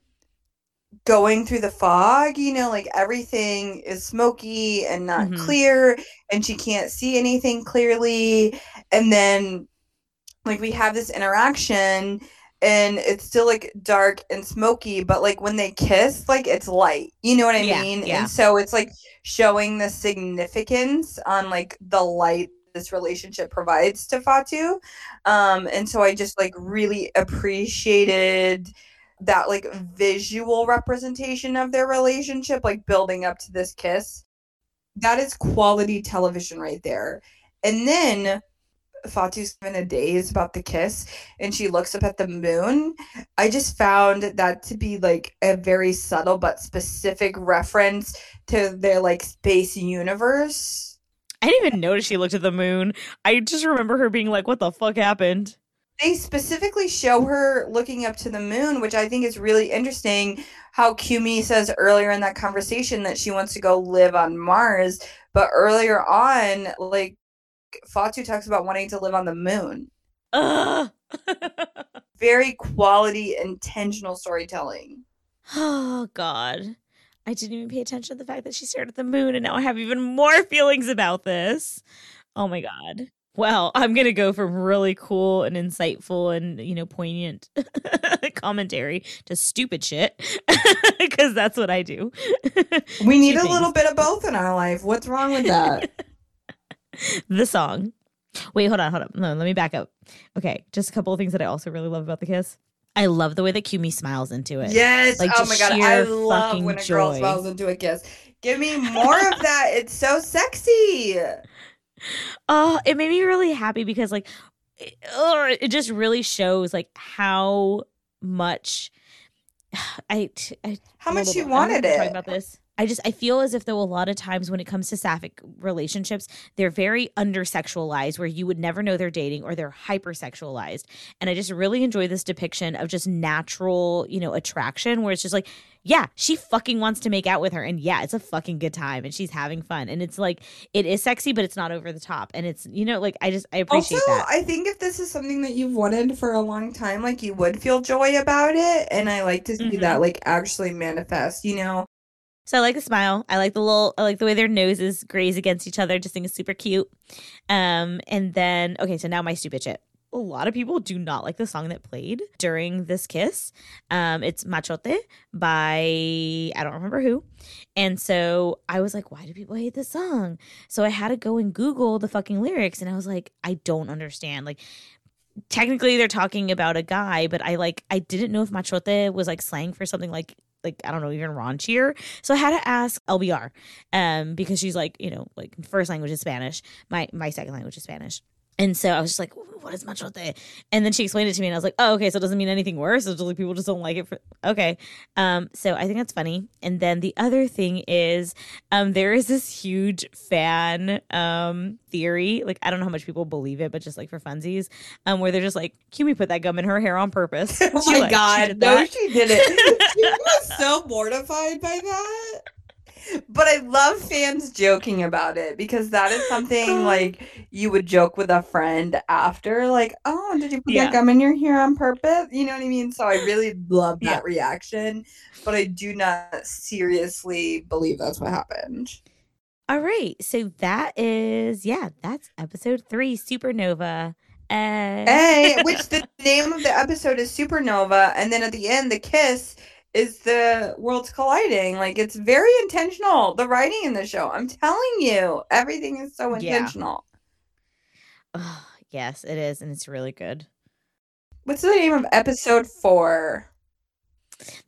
going through the fog, you know, like everything is smoky and not Mhm. clear and she can't see anything clearly. And then like we have this interaction and it's still like dark and smoky, but like when they kiss, like it's light. You know what I Yeah, mean? yeah. And so it's like showing the significance on like the light this relationship provides to Fatou. Um, and so I just like really appreciated that like visual representation of their relationship, like building up to this kiss. That is quality television right there. And then Fatou's in a daze about the kiss and she looks up at the moon. I just found that to be like a very subtle but specific reference to their like space universe. I didn't even notice she looked at the moon. I just remember her being like, "What the fuck happened?" they specifically show her looking up to the moon, which I think is really interesting. How Kumi says earlier in that conversation that she wants to go live on Mars, but earlier on, like Fatou talks about wanting to live on the moon. Ugh. Very quality, intentional storytelling. oh God, I didn't even pay attention to the fact that she stared at the moon, and now I have even more feelings about this. Oh my God. Well, I'm gonna go from really cool and insightful and you know poignant commentary to stupid shit because that's what I do. We need a little bit of both in our life. What's wrong with that? the song. Wait, hold on, hold on. No, let me back up. Okay, just a couple of things that I also really love about the kiss. I love the way that Kumi smiles into it. yes. Like, oh my god, I love when a girl smiles into a kiss. Give me more of that. It's so sexy. Oh, it made me really happy because like it, oh, it just really shows like how much I, I How much blah, you blah, blah. I'm not wanted gonna talk it. about this. I just I feel as if though a lot of times when it comes to sapphic relationships, they're very undersexualized where you would never know they're dating or they're hypersexualized. And I just really enjoy this depiction of just natural, you know, attraction where it's just like, yeah, she fucking wants to make out with her and yeah, it's a fucking good time and she's having fun. And it's like it is sexy but it's not over the top. And it's you know like I just I appreciate also, that. I think if this is something that you've wanted for a long time, like you would feel joy about it. And I like to see Mhm. that like actually manifest, you know? So I like the smile. I like the little. I like the way their noses graze against each other. Just think it's super cute. Um, and then okay, so now my stupid shit. A lot of people do not like the song that played during this kiss. Um, it's Machote by I don't remember who. And so I was like, why do people hate this song? So I had to go and Google the fucking lyrics, and I was like, I don't understand. Like technically they're talking about a guy, but I like I didn't know if machote was like slang for something like like I don't know even raunchier. So I had to ask LBR, um, because she's like you know like first language is Spanish, my my second language is Spanish. And so I was just like, what is machote? And then she explained it to me, and I was like, oh, okay, so it doesn't mean anything worse. It's just like people just don't like it. For okay, um, so I think that's funny. And then the other thing is, um, there is this huge fan um theory. Like I don't know how much people believe it, but just like for funsies, um, where they're just like, Kumi put that gum in her hair on purpose. Oh She, my like, god, did no, that. she didn't. she was so mortified by that. But I love fans joking about it because that is something like you would joke with a friend after, like, "Oh, did you put Yeah. that gum in your hair on purpose?" You know what I mean? So I really love that Yeah. reaction, but I do not seriously believe that's what happened. All right, so that is yeah, that's episode three, Supernova. Uh, Hey, which the name of the episode is Supernova, and then at the end, the kiss is the worlds colliding. Like it's very intentional. The writing in the show, I'm telling you, everything is so Yeah. intentional. oh, yes, it is, and it's really good. What's the name of episode four?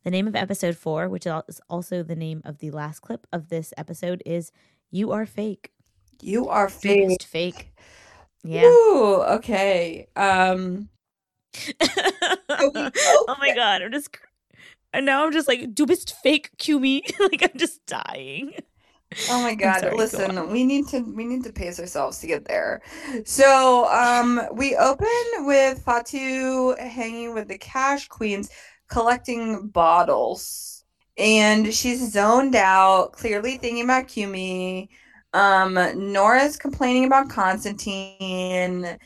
The name of episode four, which is also the name of the last clip of this episode, is "You Are Fake." You are fake. bist fake. Yeah. Ooh, okay. Um. oh my god, I'm just. And now I'm just like, du bist fake, Kumi. like I'm just dying. Oh my god, sorry, listen, go we need to we need to pace ourselves to get there. So, um we open with Fatou hanging with the cash queens collecting bottles. And she's zoned out, clearly thinking about Kumi. Um Nora's complaining about Constantine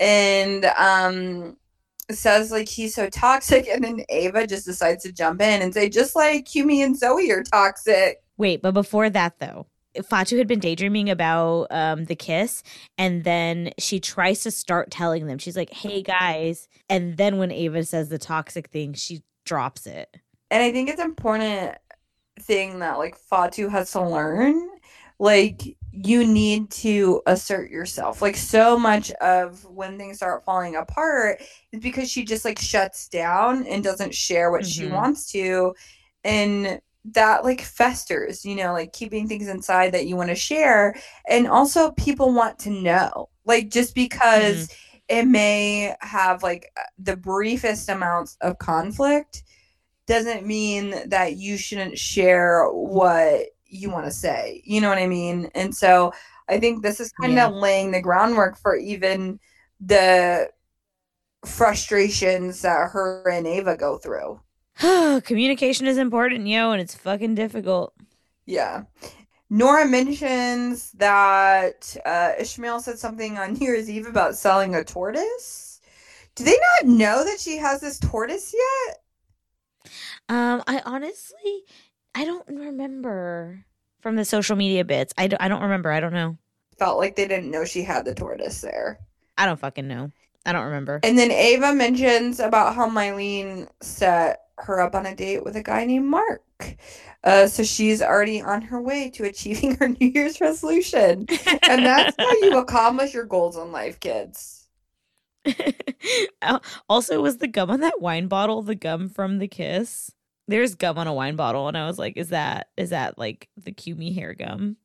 and um says like he's so toxic and then Ava just decides to jump in and say just like Kumi and Zoe are toxic. Wait, but before that though, Fatou had been daydreaming about um, the kiss, and then she tries to start telling them. She's like, "Hey guys," and then when Ava says the toxic thing, she drops it. And I think it's important thing that like Fatou has to learn. Like you need to assert yourself. Like so much of when things start falling apart is because she just like shuts down and doesn't share what mm-hmm. she wants to. And that like festers, you know, like keeping things inside that you want to share. And also, people want to know, like, just because mm-hmm. it may have like uh, the briefest amounts of conflict doesn't mean that you shouldn't share what you want to say. You know what I mean? And so I think this is kind yeah. of laying the groundwork for even the frustrations that her and Ava go through. Communication is important, yo, and it's fucking difficult. Yeah. Nora mentions that uh, Ishmael said something on New Year's Eve about selling a tortoise. Do they not know that she has this tortoise yet? Um, I honestly, I don't remember from the social media bits. I don't, I don't remember. I don't know. Felt like they didn't know she had the tortoise there. I don't fucking know. I don't remember. And then Ava mentions about how Mailin set her up on a date with a guy named Mark. Uh, so she's already on her way to achieving her New Year's resolution. and that's how you accomplish your goals in life, kids. also, was the gum on that wine bottle the gum from the kiss? There's gum on a wine bottle, and I was like, is that is that like the Kumi hair gum?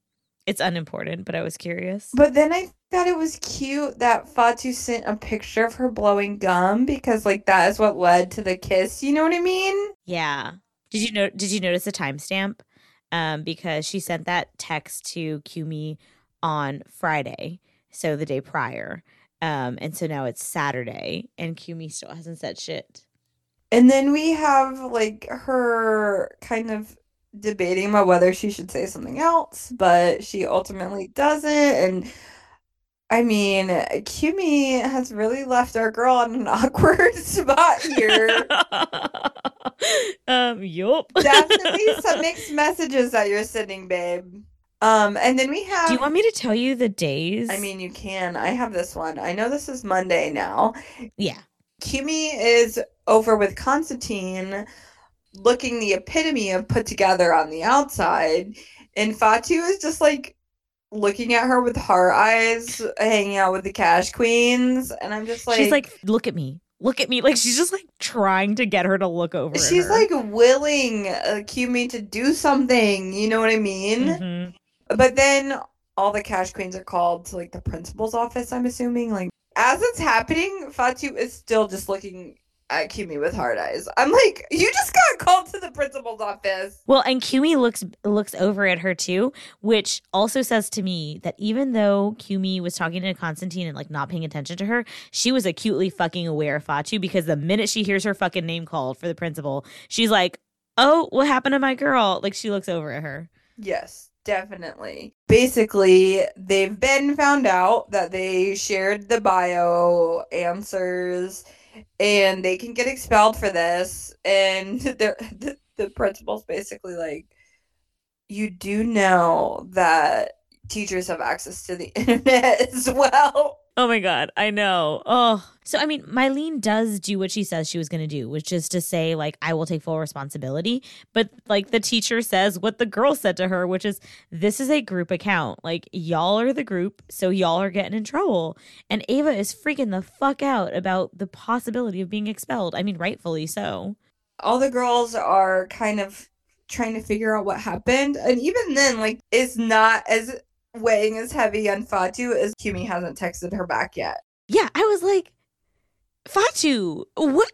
It's unimportant, but I was curious. But then I thought it was cute that Fatou sent a picture of her blowing gum because like that is what led to the kiss. You know what I mean? Yeah. Did you know did you notice the timestamp? Um, because she sent that text to Kumi on Friday, so the day prior. Um, and so now it's Saturday and Kumi still hasn't said shit. And then we have like her kind of debating about whether she should say something else, but she ultimately doesn't. And I mean, Kumi has really left our girl in an awkward spot here. um, yup. Definitely some mixed messages that you're sending, babe. Um, and then we have. Do you want me to tell you the days? I mean, you can. I have this one. I know this is Monday now. Yeah. Kumi is over with Constantine looking the epitome of put together on the outside. And Fatou is just like looking at her with heart eyes, hanging out with the cash queens. And I'm just like, she's like, look at me. Look at me. Like, she's just like trying to get her to look over. She's like willing uh, Kumi to do something. You know what I mean? Mm-hmm. But then all the cash queens are called to like the principal's office, I'm assuming. Like, as it's happening, Fatou is still just looking at Kumi with hard eyes. I'm like, you just got called to the principal's office. Well, and Kumi looks looks over at her too, which also says to me that even though Kumi was talking to Constantine and like not paying attention to her, she was acutely fucking aware of Fatou because the minute she hears her fucking name called for the principal, she's like, "Oh, what happened to my girl?" Like she looks over at her. Yes. Definitely. Basically, they've been found out that they shared the bio answers and they can get expelled for this. And the, the principal's basically like, you do know that teachers have access to the internet as well. Oh my god, I know. Oh, so I mean, Mailin does do what she says she was going to do, which is to say, like, I will take full responsibility. But like the teacher says, what the girl said to her, which is, this is a group account. Like, y'all are the group, so y'all are getting in trouble. And Ava is freaking the fuck out about the possibility of being expelled. I mean, rightfully so. All the girls are kind of trying to figure out what happened, and even then, like, it's not as weighing as heavy on Fatou as Kumi hasn't texted her back yet. Yeah, I was like, Fatou, what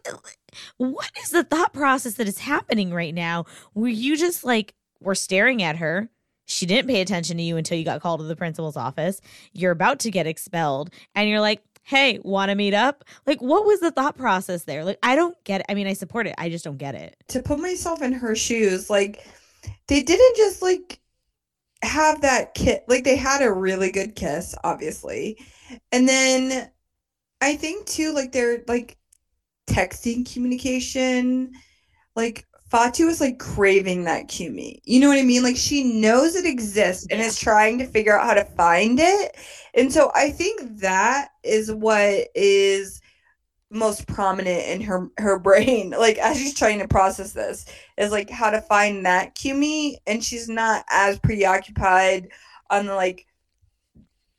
what is the thought process that is happening right now? Were you just like we're staring at her she didn't pay attention to you until you got called to the principal's office. You're about to get expelled, and you're like, hey, want to meet up? Like, what was the thought process there? Like, I don't get it. I mean, I support it. I just don't get it. To put myself in her shoes, like, they didn't just like have that kiss. Like, they had a really good kiss, obviously. And then I think, too, like, they're like texting communication. Like, Fatou is like craving that Kumi. You know what I mean? Like she knows it exists and is trying to figure out how to find it. And so I think that is what is most prominent in her her brain like as she's trying to process this is like how to find that Kumi and she's not as preoccupied on like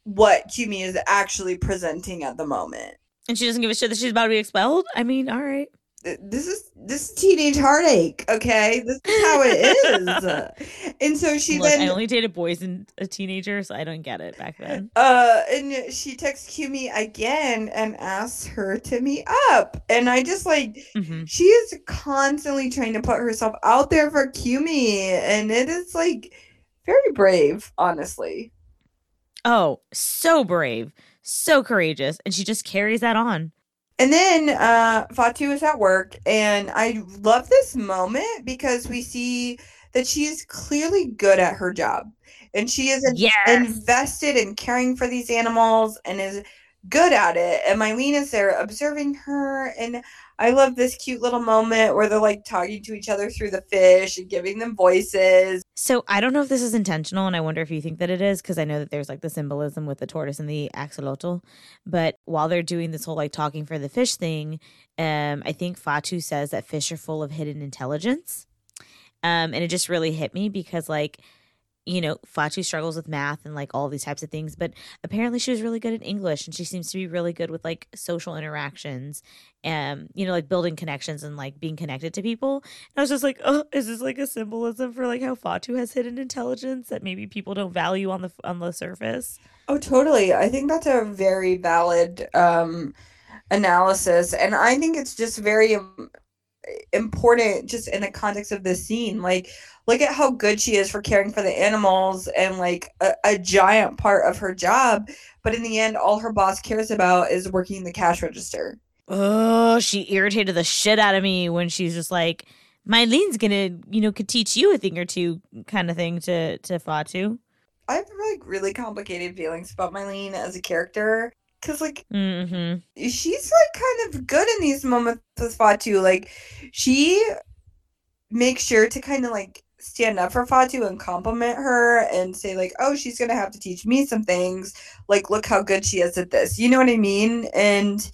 what Kumi is actually presenting at the moment. And she doesn't give a shit that she's about to be expelled? I mean, all right this is this is teenage heartache okay? This is how it is. And so she Look, then i only dated boys and a teenager so i don't get it back then. Uh and she texts Kumi again and asks her to meet up. And i just like mm-hmm. she is constantly trying to put herself out there for Kumi and it is like very brave honestly. Oh so brave so courageous and she just carries that on and then uh, Fatou is at work, and I love this moment because we see that she is clearly good at her job, and she is yes. invested in caring for these animals and is good at it. And Mailin is there observing her, and I love this cute little moment where they're like talking to each other through the fish and giving them voices. So I don't know if this is intentional, and I wonder if you think that it is because I know that there's like the symbolism with the tortoise and the axolotl. But while they're doing this whole like talking for the fish thing, um, I think Fatou says that fish are full of hidden intelligence. Um, and it just really hit me because like you know, Fatou struggles with math and like all these types of things, but apparently she was really good at English and she seems to be really good with like social interactions and, you know, like building connections and like being connected to people. And I was just like, oh, is this like a symbolism for like how Fatou has hidden intelligence that maybe people don't value on the on the surface? Oh, totally. I think that's a very valid um analysis and I think it's just very important just in the context of this scene. Like look at how good she is for caring for the animals and like a, a, giant part of her job. But in the end, all her boss cares about is working the cash register. Oh, she irritated the shit out of me when she's just like, Mailin's gonna, you know, could teach you a thing or two kind of thing to to Fatou. I have like really complicated feelings about Mailin as a character. Cause like mm-hmm. she's like kind of good in these moments with Fatou. Like she makes sure to kind of like stand up for Fatou and compliment her and say like, "Oh, she's going to have to teach me some things. Like, look how good she is at this." You know what I mean? And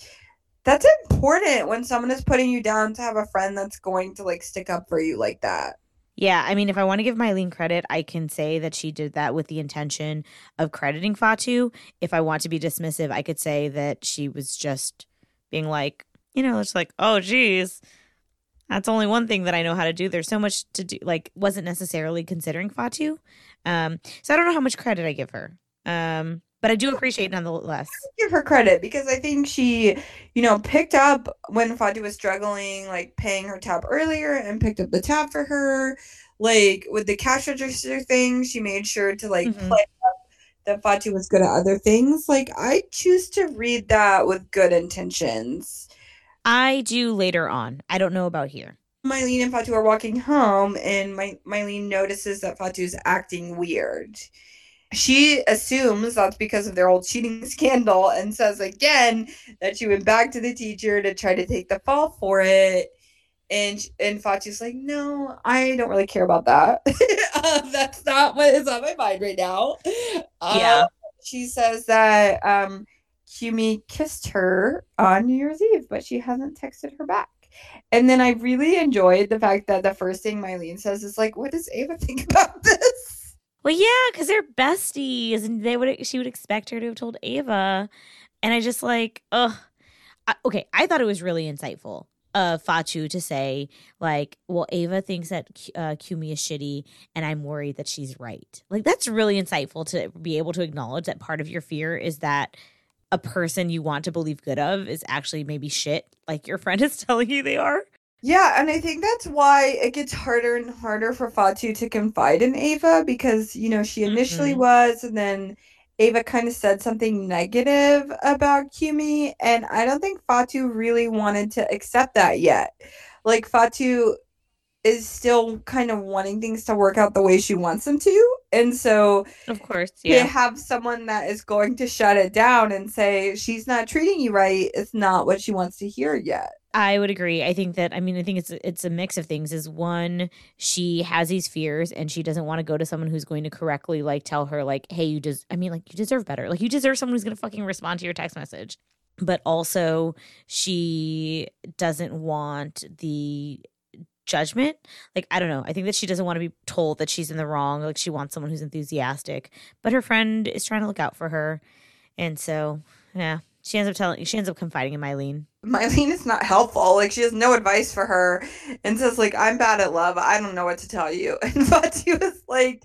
that's important when someone is putting you down to have a friend that's going to like stick up for you like that. Yeah, I mean, if I want to give Mailin credit, I can say that she did that with the intention of crediting Fatou. If I want to be dismissive, I could say that she was just being like, you know, it's like, oh, geez, that's only one thing that I know how to do. There's so much to do. Like, wasn't necessarily considering Fatou. Um, so I don't know how much credit I give her. Um, but I do appreciate nonetheless. give her credit because I think she, you know, picked up when Fatou was struggling, like paying her tab earlier and picked up the tab for her. Like with the cash register thing, she made sure to like mm-hmm. play up that Fatou was good at other things. Like I choose to read that with good intentions. I do later on. I don't know about here. Mailin and Fatou are walking home, and My- Mailin notices that Fatou's acting weird. She assumes that's because of their old cheating scandal and says again that she went back to the teacher to try to take the fall for it. And and Fatou's like, no, I don't really care about that. uh, that's not what is on my mind right now. Uh, yeah. She says that um, Kumi kissed her on New Year's Eve, but she hasn't texted her back. And then I really enjoyed the fact that the first thing Mailin says is like, "What does Ava think about this?" Well, yeah, because they're besties, and they would she would expect her to have told Ava, and I just like, ugh. I, okay, I thought it was really insightful of Fatou to say like, well, Ava thinks that uh, Kumi is shitty, and I'm worried that she's right. Like that's really insightful to be able to acknowledge that part of your fear is that a person you want to believe good of is actually maybe shit like your friend is telling you they are. Yeah, and I think that's why it gets harder and harder for Fatou to confide in Ava because, you know, she initially Mhm. was, and then Ava kind of said something negative about Kumi, and I don't think Fatou really wanted to accept that yet. Like, Fatou is still kind of wanting things to work out the way she wants them to. And so Of course, to yeah. have someone that is going to shut it down and say she's not treating you right is not what she wants to hear yet. I would agree. I think that I mean I think it's it's a mix of things. Is one she has these fears and she doesn't want to go to someone who's going to correctly like tell her like, hey, you just I mean like you deserve better. Like you deserve someone who's going to fucking respond to your text message. But also she doesn't want the judgment. Like I don't know. I think that she doesn't want to be told that she's in the wrong. Like she wants someone who's enthusiastic. But her friend is trying to look out for her. And so, yeah, she ends up telling she ends up confiding in Mailin. Mailin is not helpful. Like she has no advice for her and says like I'm bad at love. I don't know what to tell you. And Fatou is like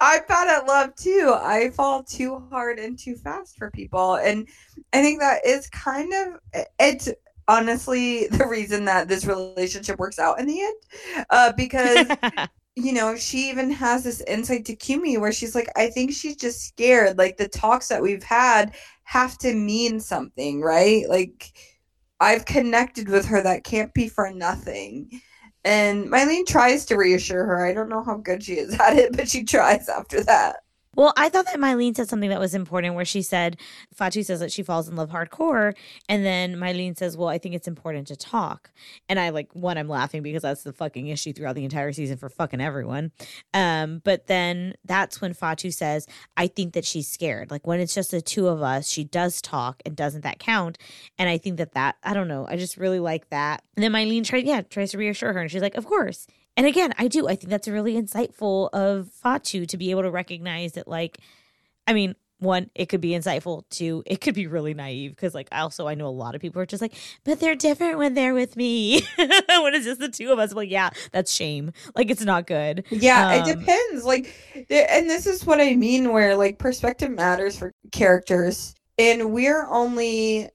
I'm bad at love too. I fall too hard and too fast for people. And I think that is kind of it's honestly the reason that this relationship works out in the end. Uh because you know, she even has this insight to Kumi where she's like, I think she's just scared. Like the talks that we've had have to mean something, right? Like I've connected with her that can't be for nothing. And Mailin tries to reassure her. I don't know how good she is at it, but she tries after that. Well, I thought that Mailin said something that was important where she said, Fatou says that she falls in love hardcore. And then Mailin says, Well, I think it's important to talk. And I like, one, I'm laughing because that's the fucking issue throughout the entire season for fucking everyone. Um, but then that's when Fatou says, I think that she's scared. Like when it's just the two of us, she does talk and doesn't that count? And I think that that, I don't know, I just really like that. And then Mailin tried, yeah, tries to reassure her. And she's like, Of course. And again, I do. I think that's really insightful of Fatou to be able to recognize that, like, I mean, one, it could be insightful. Two, it could be really naive because, like, also I know a lot of people are just like, but they're different when they're with me. when it's just the two of us, I'm like, yeah, that's shame. Like, it's not good. Yeah, Um, it depends. Like, and this is what I mean where like perspective matters for characters, and we're only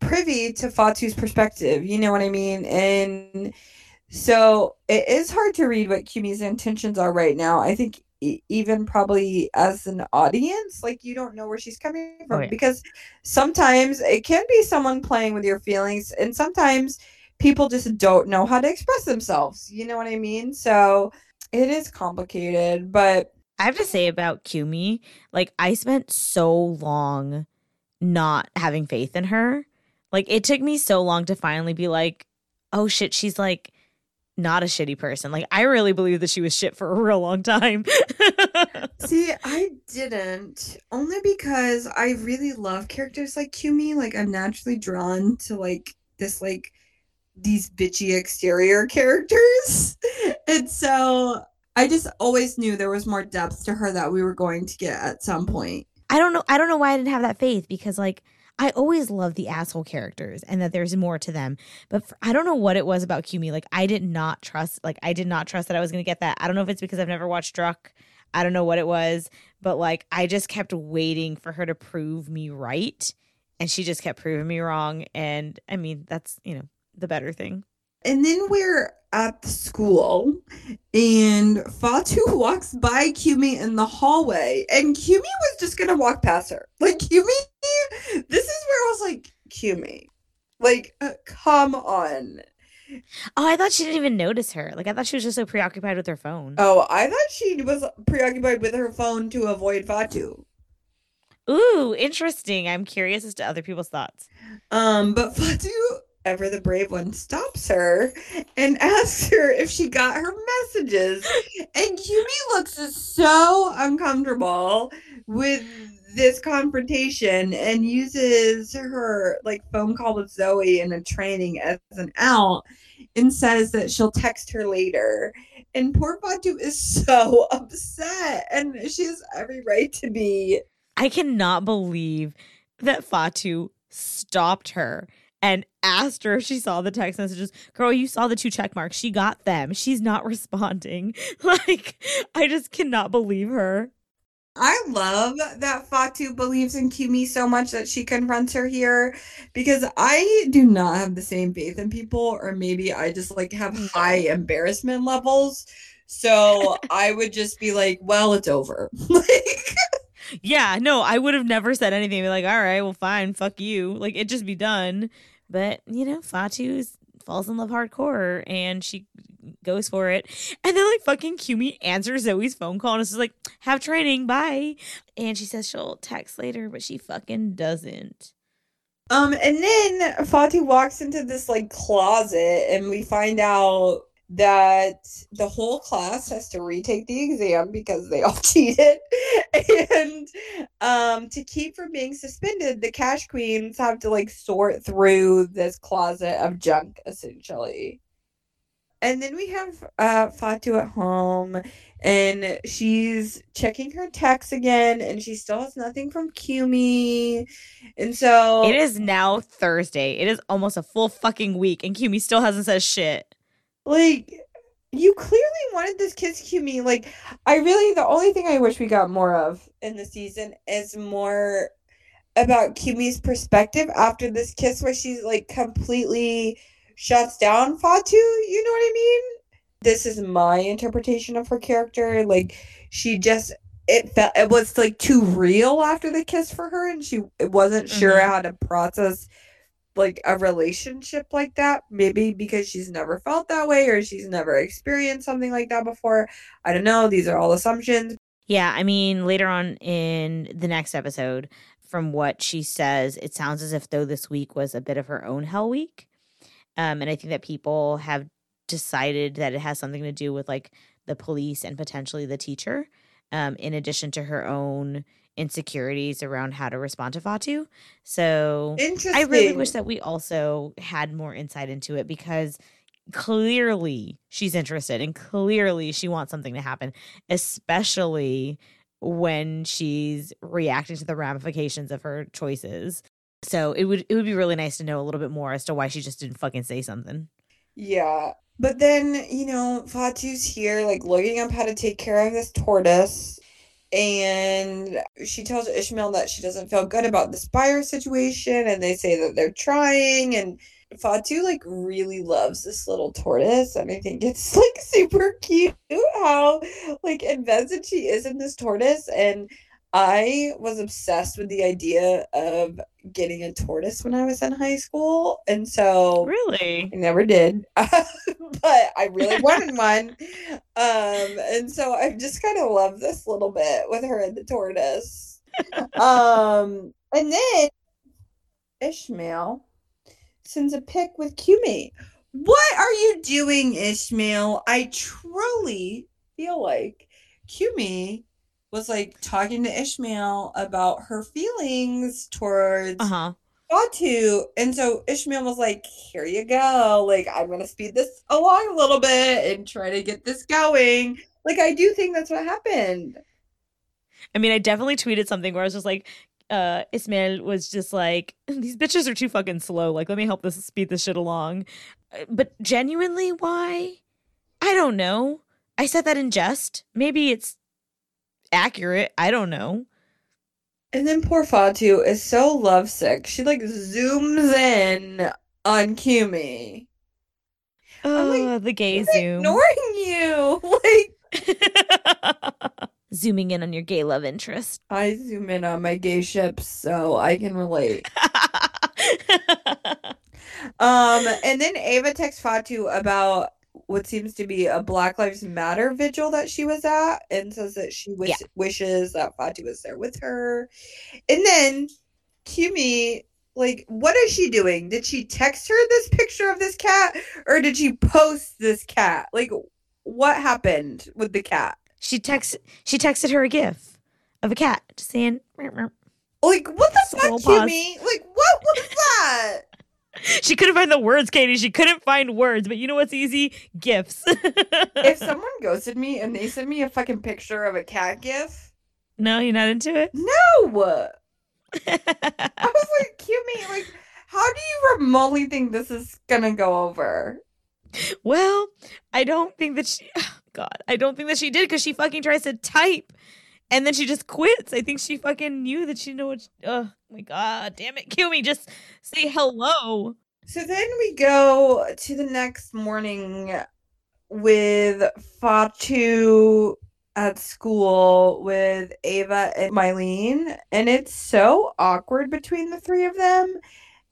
privy to Fatou's perspective. You know what I mean? And so it is hard to read what Kumi's intentions are right now. I think e- even probably as an audience, like you don't know where she's coming oh, from Oh, yeah. because sometimes it can be someone playing with your feelings, and sometimes people just don't know how to express themselves. You know what I mean? So it is complicated, but I have to say about Kumi, like, I spent so long not having faith in her. Like, it took me so long to finally be like, oh shit, she's like not a shitty person. Like, I really believe that she was shit for a real long time. see, I didn't only because I really love characters like Kumi. Like I'm naturally drawn to like this like these bitchy exterior characters. and so I just always knew there was more depth to her that we were going to get at some point. I don't know. I don't know why I didn't have that faith because, like, I always love the asshole characters and that there's more to them. But for, I don't know what it was about Kumi. Like, I did not trust. Like, I did not trust that I was going to get that. I don't know if it's because I've never watched Druck. I don't know what it was, but like, I just kept waiting for her to prove me right, and she just kept proving me wrong. And I mean, that's you know the better thing. And then we're at the school, and Fatou walks by Kumi in the hallway, and Kumi was just gonna walk past her. Like Kumi, this is where I was like, Kumi, like, uh, come on. Oh, I thought she didn't even notice her. Like, I thought she was just so preoccupied with her phone. Oh, I thought she was preoccupied with her phone to avoid Fatou. Ooh, interesting. I'm curious as to other people's thoughts. Um, but Fatou, ever the brave one, stops her and asks her if she got her messages. And Kumi looks so uncomfortable with this confrontation and uses her like phone call with Zoe in a training as an out and says that she'll text her later. And poor Fatou is so upset and she has every right to be. I cannot believe that Fatou stopped her and asked her if she saw the text messages. Girl, you saw the two check marks. She got them. She's not responding. Like, I just cannot believe her. I love that Fatou believes in Kumi so much that she confronts her here because I do not have the same faith in people, or maybe I just like have high embarrassment levels. So I would just be like, well, it's over. like, yeah, no, I would have never said anything. Be like, all right, well, fine, fuck you. Like, it just be done. But, you know, Fatou falls in love hardcore and she goes for it. And then, like, fucking Kumi answers Zoe's phone call and is like, have training, bye. And she says she'll text later, but she fucking doesn't. Um, and then Fatou walks into this like closet and we find out that the whole class has to retake the exam because they all cheated and um to keep from being suspended the cash queens have to like sort through this closet of junk essentially and then we have uh Fatou at home and she's checking her texts again and she still has nothing from Kumi. And so It is now Thursday. It is almost a full fucking week and Kumi still hasn't said shit. Like you clearly wanted this kiss Kumi. Like I really the only thing I wish we got more of in the season is more about Kumi's perspective after this kiss where she's like completely shuts down Fatou, you know what I mean? This is my interpretation of her character. Like she just it felt it was like too real after the kiss for her and she it wasn't sure Mhm. how to process like a relationship like that maybe because she's never felt that way or she's never experienced something like that before i don't know these are all assumptions Yeah, I mean, later on in the next episode, from what she says, it sounds as if though this week was a bit of her own hell week. Um, and I think that people have decided that it has something to do with like the police and potentially the teacher, um, in addition to her own insecurities around how to respond to Fatou. So I really wish that we also had more insight into it because clearly she's interested and clearly she wants something to happen, especially when she's reacting to the ramifications of her choices. So it would it would be really nice to know a little bit more as to why she just didn't fucking say something. yeah but then you know fatou's here like looking up how to take care of this tortoise and she tells ismail that she doesn't feel good about the spire situation and they say that they're trying and fatou like really loves this little tortoise and i think it's like super cute how like invested she is in this tortoise and i was obsessed with the idea of getting a tortoise when i was in high school and so Really? I never did, but I really wanted one. Um, and so I just kind of love this little bit with her and the tortoise. Um, and then Ismail sends a pic with Kumi. What are you doing, Ismail? I truly feel like Kumi was like talking to Ismail about her feelings towards Uh-huh. Fatou. And so Ismail was like, here you go. Like, I'm going to speed this along a little bit and try to get this going. Like, I do think that's what happened. I mean, I definitely tweeted something where I was just like, uh, Ismail was just like, these bitches are too fucking slow. Like, let me help this speed this shit along. Uh, But genuinely, why? I don't know. I said that in jest. Maybe it's accurate. I don't know. And then poor Fatou is so lovesick. She like zooms in on Kumi. Oh, like, the gay zoom. ignoring you. Like, Zooming in on your gay love interest. I zoom in on my gay ships, so I can relate. Um, and then Ava texts Fatou about what seems to be a Black Lives Matter vigil that she was at and says that she wish- Yeah. wishes that Fatou was there with her. And then Kumi, like, what is she doing? Did she text her this picture of this cat or did she post this cat? Like, what happened with the cat? she text she texted her a gif of a cat saying. Like, what the Scroll fuck, pause. Kumi? Like, what was that? she couldn't find the words katie she couldn't find words but you know what's easy Gifts. if someone ghosted me and they sent me a fucking picture of a cat gif, no you're not into it no. I was like, cute me. Like, how do you remotely think this is gonna go over? well i don't think that she oh, god i don't think that she did because she fucking tries to type and then she just quits. I think she fucking knew that she knew what. She, oh my god, damn it, Kumi, just say hello. So then we go to the next morning with Fatou at school with Ava and Mailin, and it's so awkward between the three of them.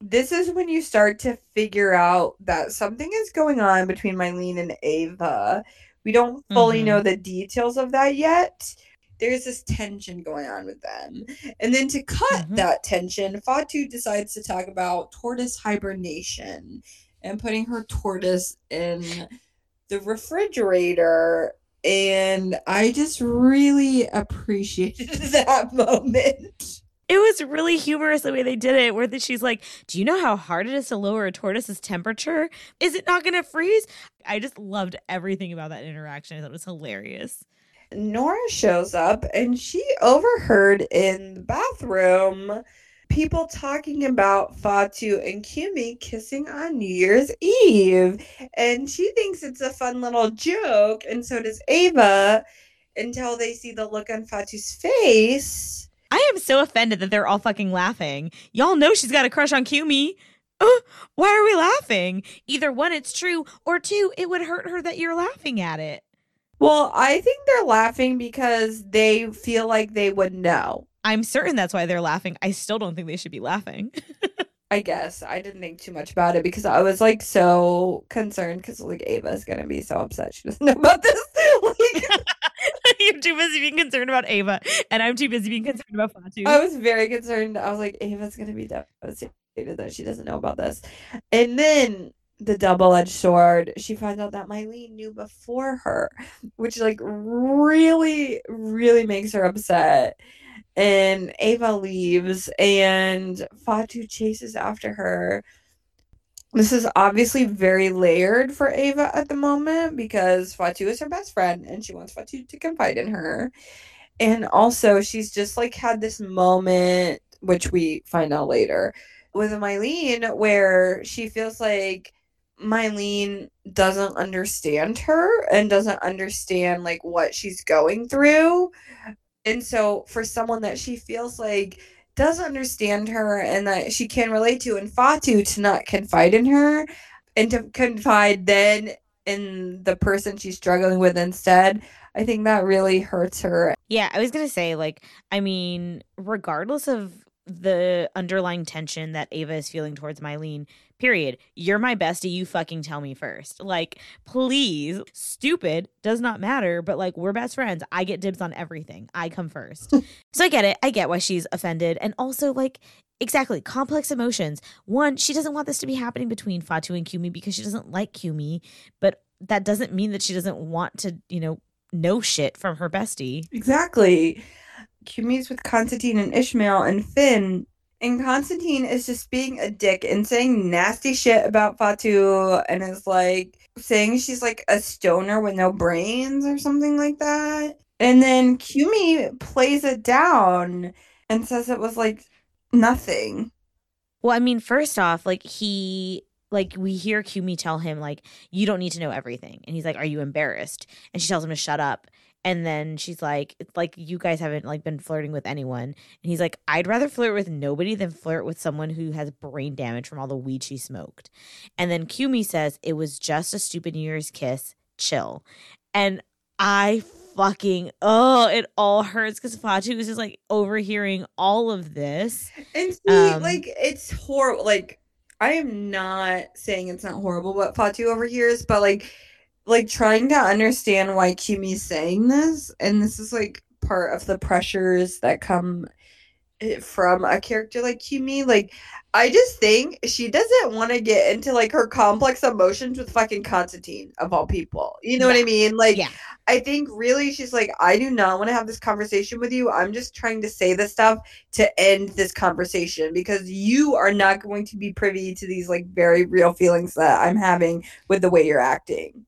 This is when you start to figure out that something is going on between Mailin and Ava. We don't fully mm-hmm. know the details of that yet. There's this tension going on with them. And then to cut mm-hmm. that tension, Fatou decides to talk about tortoise hibernation and putting her tortoise in the refrigerator and I just really appreciated that moment. It was really humorous the way they did it, where she's like, Do you know how hard it is to lower a tortoise's temperature? Is it not going to freeze? I just loved everything about that interaction. I thought it was hilarious. Nora shows up and she overheard in the bathroom people talking about Fatou and Kumi kissing on New Year's Eve. And she thinks it's a fun little joke, and so does Ava, until they see the look on Fatou's face. I am so offended that they're all fucking laughing. Y'all know she's got a crush on Kumi. Uh, why are we laughing? Either one, it's true, or two, it would hurt her that you're laughing at it. Well, I think they're laughing because they feel like they would know. I'm certain that's why they're laughing. I still don't think they should be laughing. I guess I didn't think too much about it because I was like so concerned because like Ava's gonna be so upset she doesn't know about this. like, You're too busy being concerned about Ava, and I'm too busy being concerned about Fatou. I was very concerned. I was like, Ava's gonna be devastated that she doesn't know about this, and then the double-edged sword she finds out that Mailin knew before her which like really really makes her upset and Ava leaves and Fatou chases after her. This is obviously very layered for Ava at the moment because Fatou is her best friend and she wants Fatou to confide in her. And also, she's just like had this moment, which we find out later, with Mailin, where she feels like Mailin doesn't understand her and doesn't understand like what she's going through and so for someone that she feels like does understand her and that she can relate to and Fatou to not confide in her and to confide then in the person she's struggling with instead, I think that really hurts her. Yeah, I was going to say like I mean, regardless of the underlying tension that Ava is feeling towards Mailin, period. You're my bestie. You fucking tell me first. Like, please. Stupid does not matter, but like, we're best friends. I get dibs on everything. I come first. so I get it. I get why she's offended. And also, like, exactly complex emotions. One, she doesn't want this to be happening between Fatou and Kumi because she doesn't like Kumi, but that doesn't mean that she doesn't want to, you know, know shit from her bestie. Exactly. Kumi's with Constantine and Ismail and Finn and Constantine is just being a dick and saying nasty shit about Fatou and is like saying she's like a stoner with no brains or something like that. And then Kumi plays it down and says it was like nothing. Well, I mean, first off, like he like we hear Kumi tell him like you don't need to know everything. And he's like, "Are you embarrassed?" And she tells him to shut up and then she's like it's like you guys haven't like been flirting with anyone. And he's like i'd rather flirt with nobody than flirt with someone who has brain damage from all the weed she smoked. And then kumi says it was just a stupid new year's kiss. Chill. And i fucking oh it all hurts because fatou was just like overhearing all of this. And see um, like it's horrible like i am not saying it's not horrible what fatou overhears but like like trying to understand why Kumi's saying this, and this is like part of the pressures that come eh, from a character like Kumi. Like, I just think she doesn't want to get into like her complex emotions with fucking Constantine of all people. You know yeah. what I mean? Like, yeah. I think really she's like, I do not want to have this conversation with you. I'm just trying to say this stuff to end this conversation because you are not going to be privy to these like very real feelings that I'm having with the way you're acting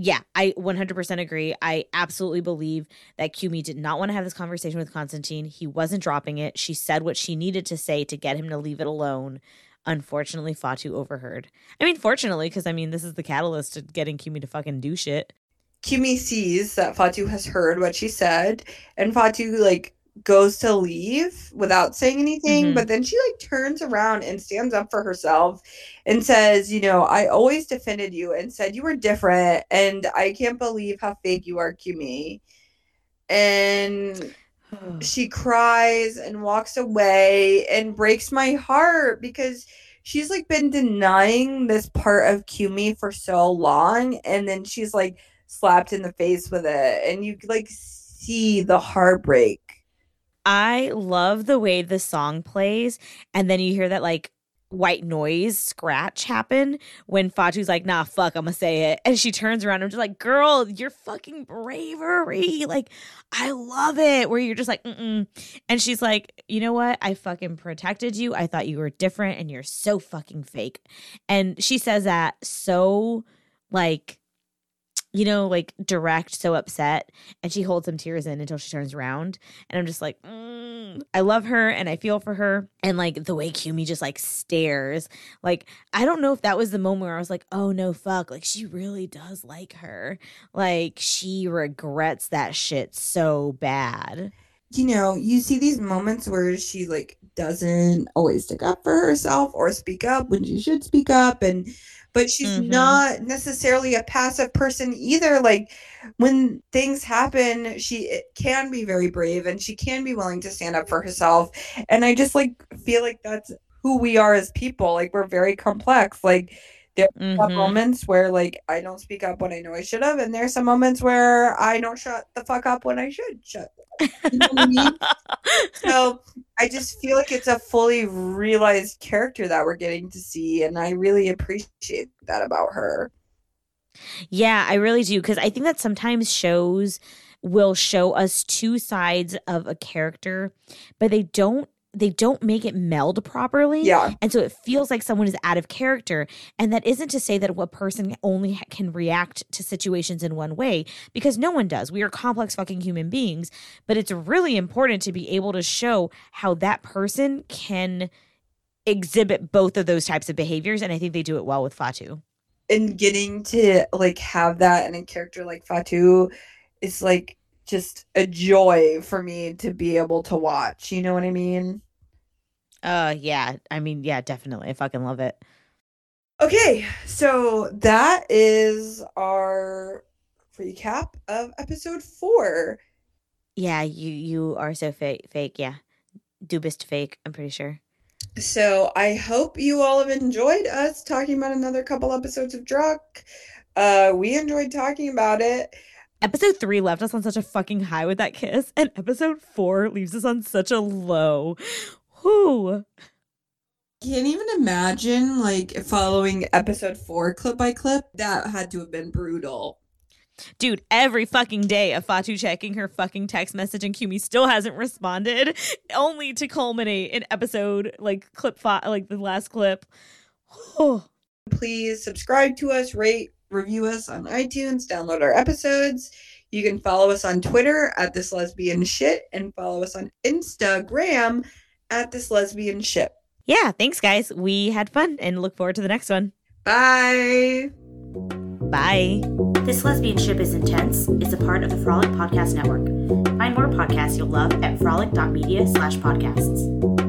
yeah, I 100% agree. I absolutely believe that Kumi did not want to have this conversation with Constantine. He wasn't dropping it. She said what she needed to say to get him to leave it alone. Unfortunately, Fatou overheard. I mean, fortunately, because I mean, this is the catalyst to getting Kumi to fucking do shit. Kumi sees that Fatou has heard what she said, and Fatou like goes to leave without saying anything, Mhm. but then she like turns around and stands up for herself and says, You know, I always defended you and said you were different, and I can't believe how fake you are, Kumi. And she cries and walks away and breaks my heart because she's like been denying this part of Kumi for so long and then she's like slapped in the face with it and you like see the heartbreak. I love the way the song plays, and then you hear that like white noise scratch happen when Fatou's like, nah, fuck, I'm gonna say it. And she turns around and I'm just like, girl, your fucking bravery. Like, I love it. Where you're just like, mm And she's like, you know what? I fucking protected you. I thought you were different and you're so fucking fake. And she says that so like you know, like direct, so upset, and she holds some tears in until she turns around, and I'm just like, mm, I love her and I feel for her, and like the way Kumi just like stares, like I don't know if that was the moment where I was like, oh no, fuck, like she really does like her, like she regrets that shit so bad. You know, you see these moments where she like doesn't always stick up for herself or speak up when she should speak up and but she's Mhm. not necessarily a passive person either like when things happen she can be very brave and she can be willing to stand up for herself and i just like feel like that's who we are as people like we're very complex like there are Mhm. moments where like i don't speak up when i know i should have and there's some moments where i don't shut the fuck up when i should shut you know what I mean? so I just feel like it's a fully realized character that we're getting to see, and I really appreciate that about her. Yeah, I really do because I think that sometimes shows will show us two sides of a character, but they don't they don't make it meld properly. Yeah, And so it feels like someone is out of character. And that isn't to say that a person only ha- can react to situations in one way, because no one does. We are complex fucking human beings. But it's really important to be able to show how that person can exhibit both of those types of behaviors. And I think they do it well with Fatou. and getting to like have that in a character like Fatou is like just a joy for me to be able to watch. You know what I mean? Uh, yeah. I mean, yeah, definitely. I fucking love it. Okay, so that is our recap of episode four. Yeah, you you are so fake. Fake, yeah. Dubist fake. I'm pretty sure. So I hope you all have enjoyed us talking about another couple episodes of Druck. Uh, we enjoyed talking about it. Episode three left us on such a fucking high with that kiss, and episode four leaves us on such a low. Whoo. Can't even imagine like following episode four clip by clip. That had to have been brutal. Dude, every fucking day of Fatou checking her fucking text message and Kumi still hasn't responded, only to culminate in episode like clip five, like the last clip. Oh, Please subscribe to us, rate, review us on iTunes, download our episodes. You can follow us on Twitter at this lesbian shit and follow us on Instagram at this lesbian ship. yeah, thanks, guys. We had fun and look forward to the next one. Bye. Bye. This Lesbian Ship is Intense is a part of the Frolic Podcast Network. Find more podcasts you'll love at frolic.media slash podcasts.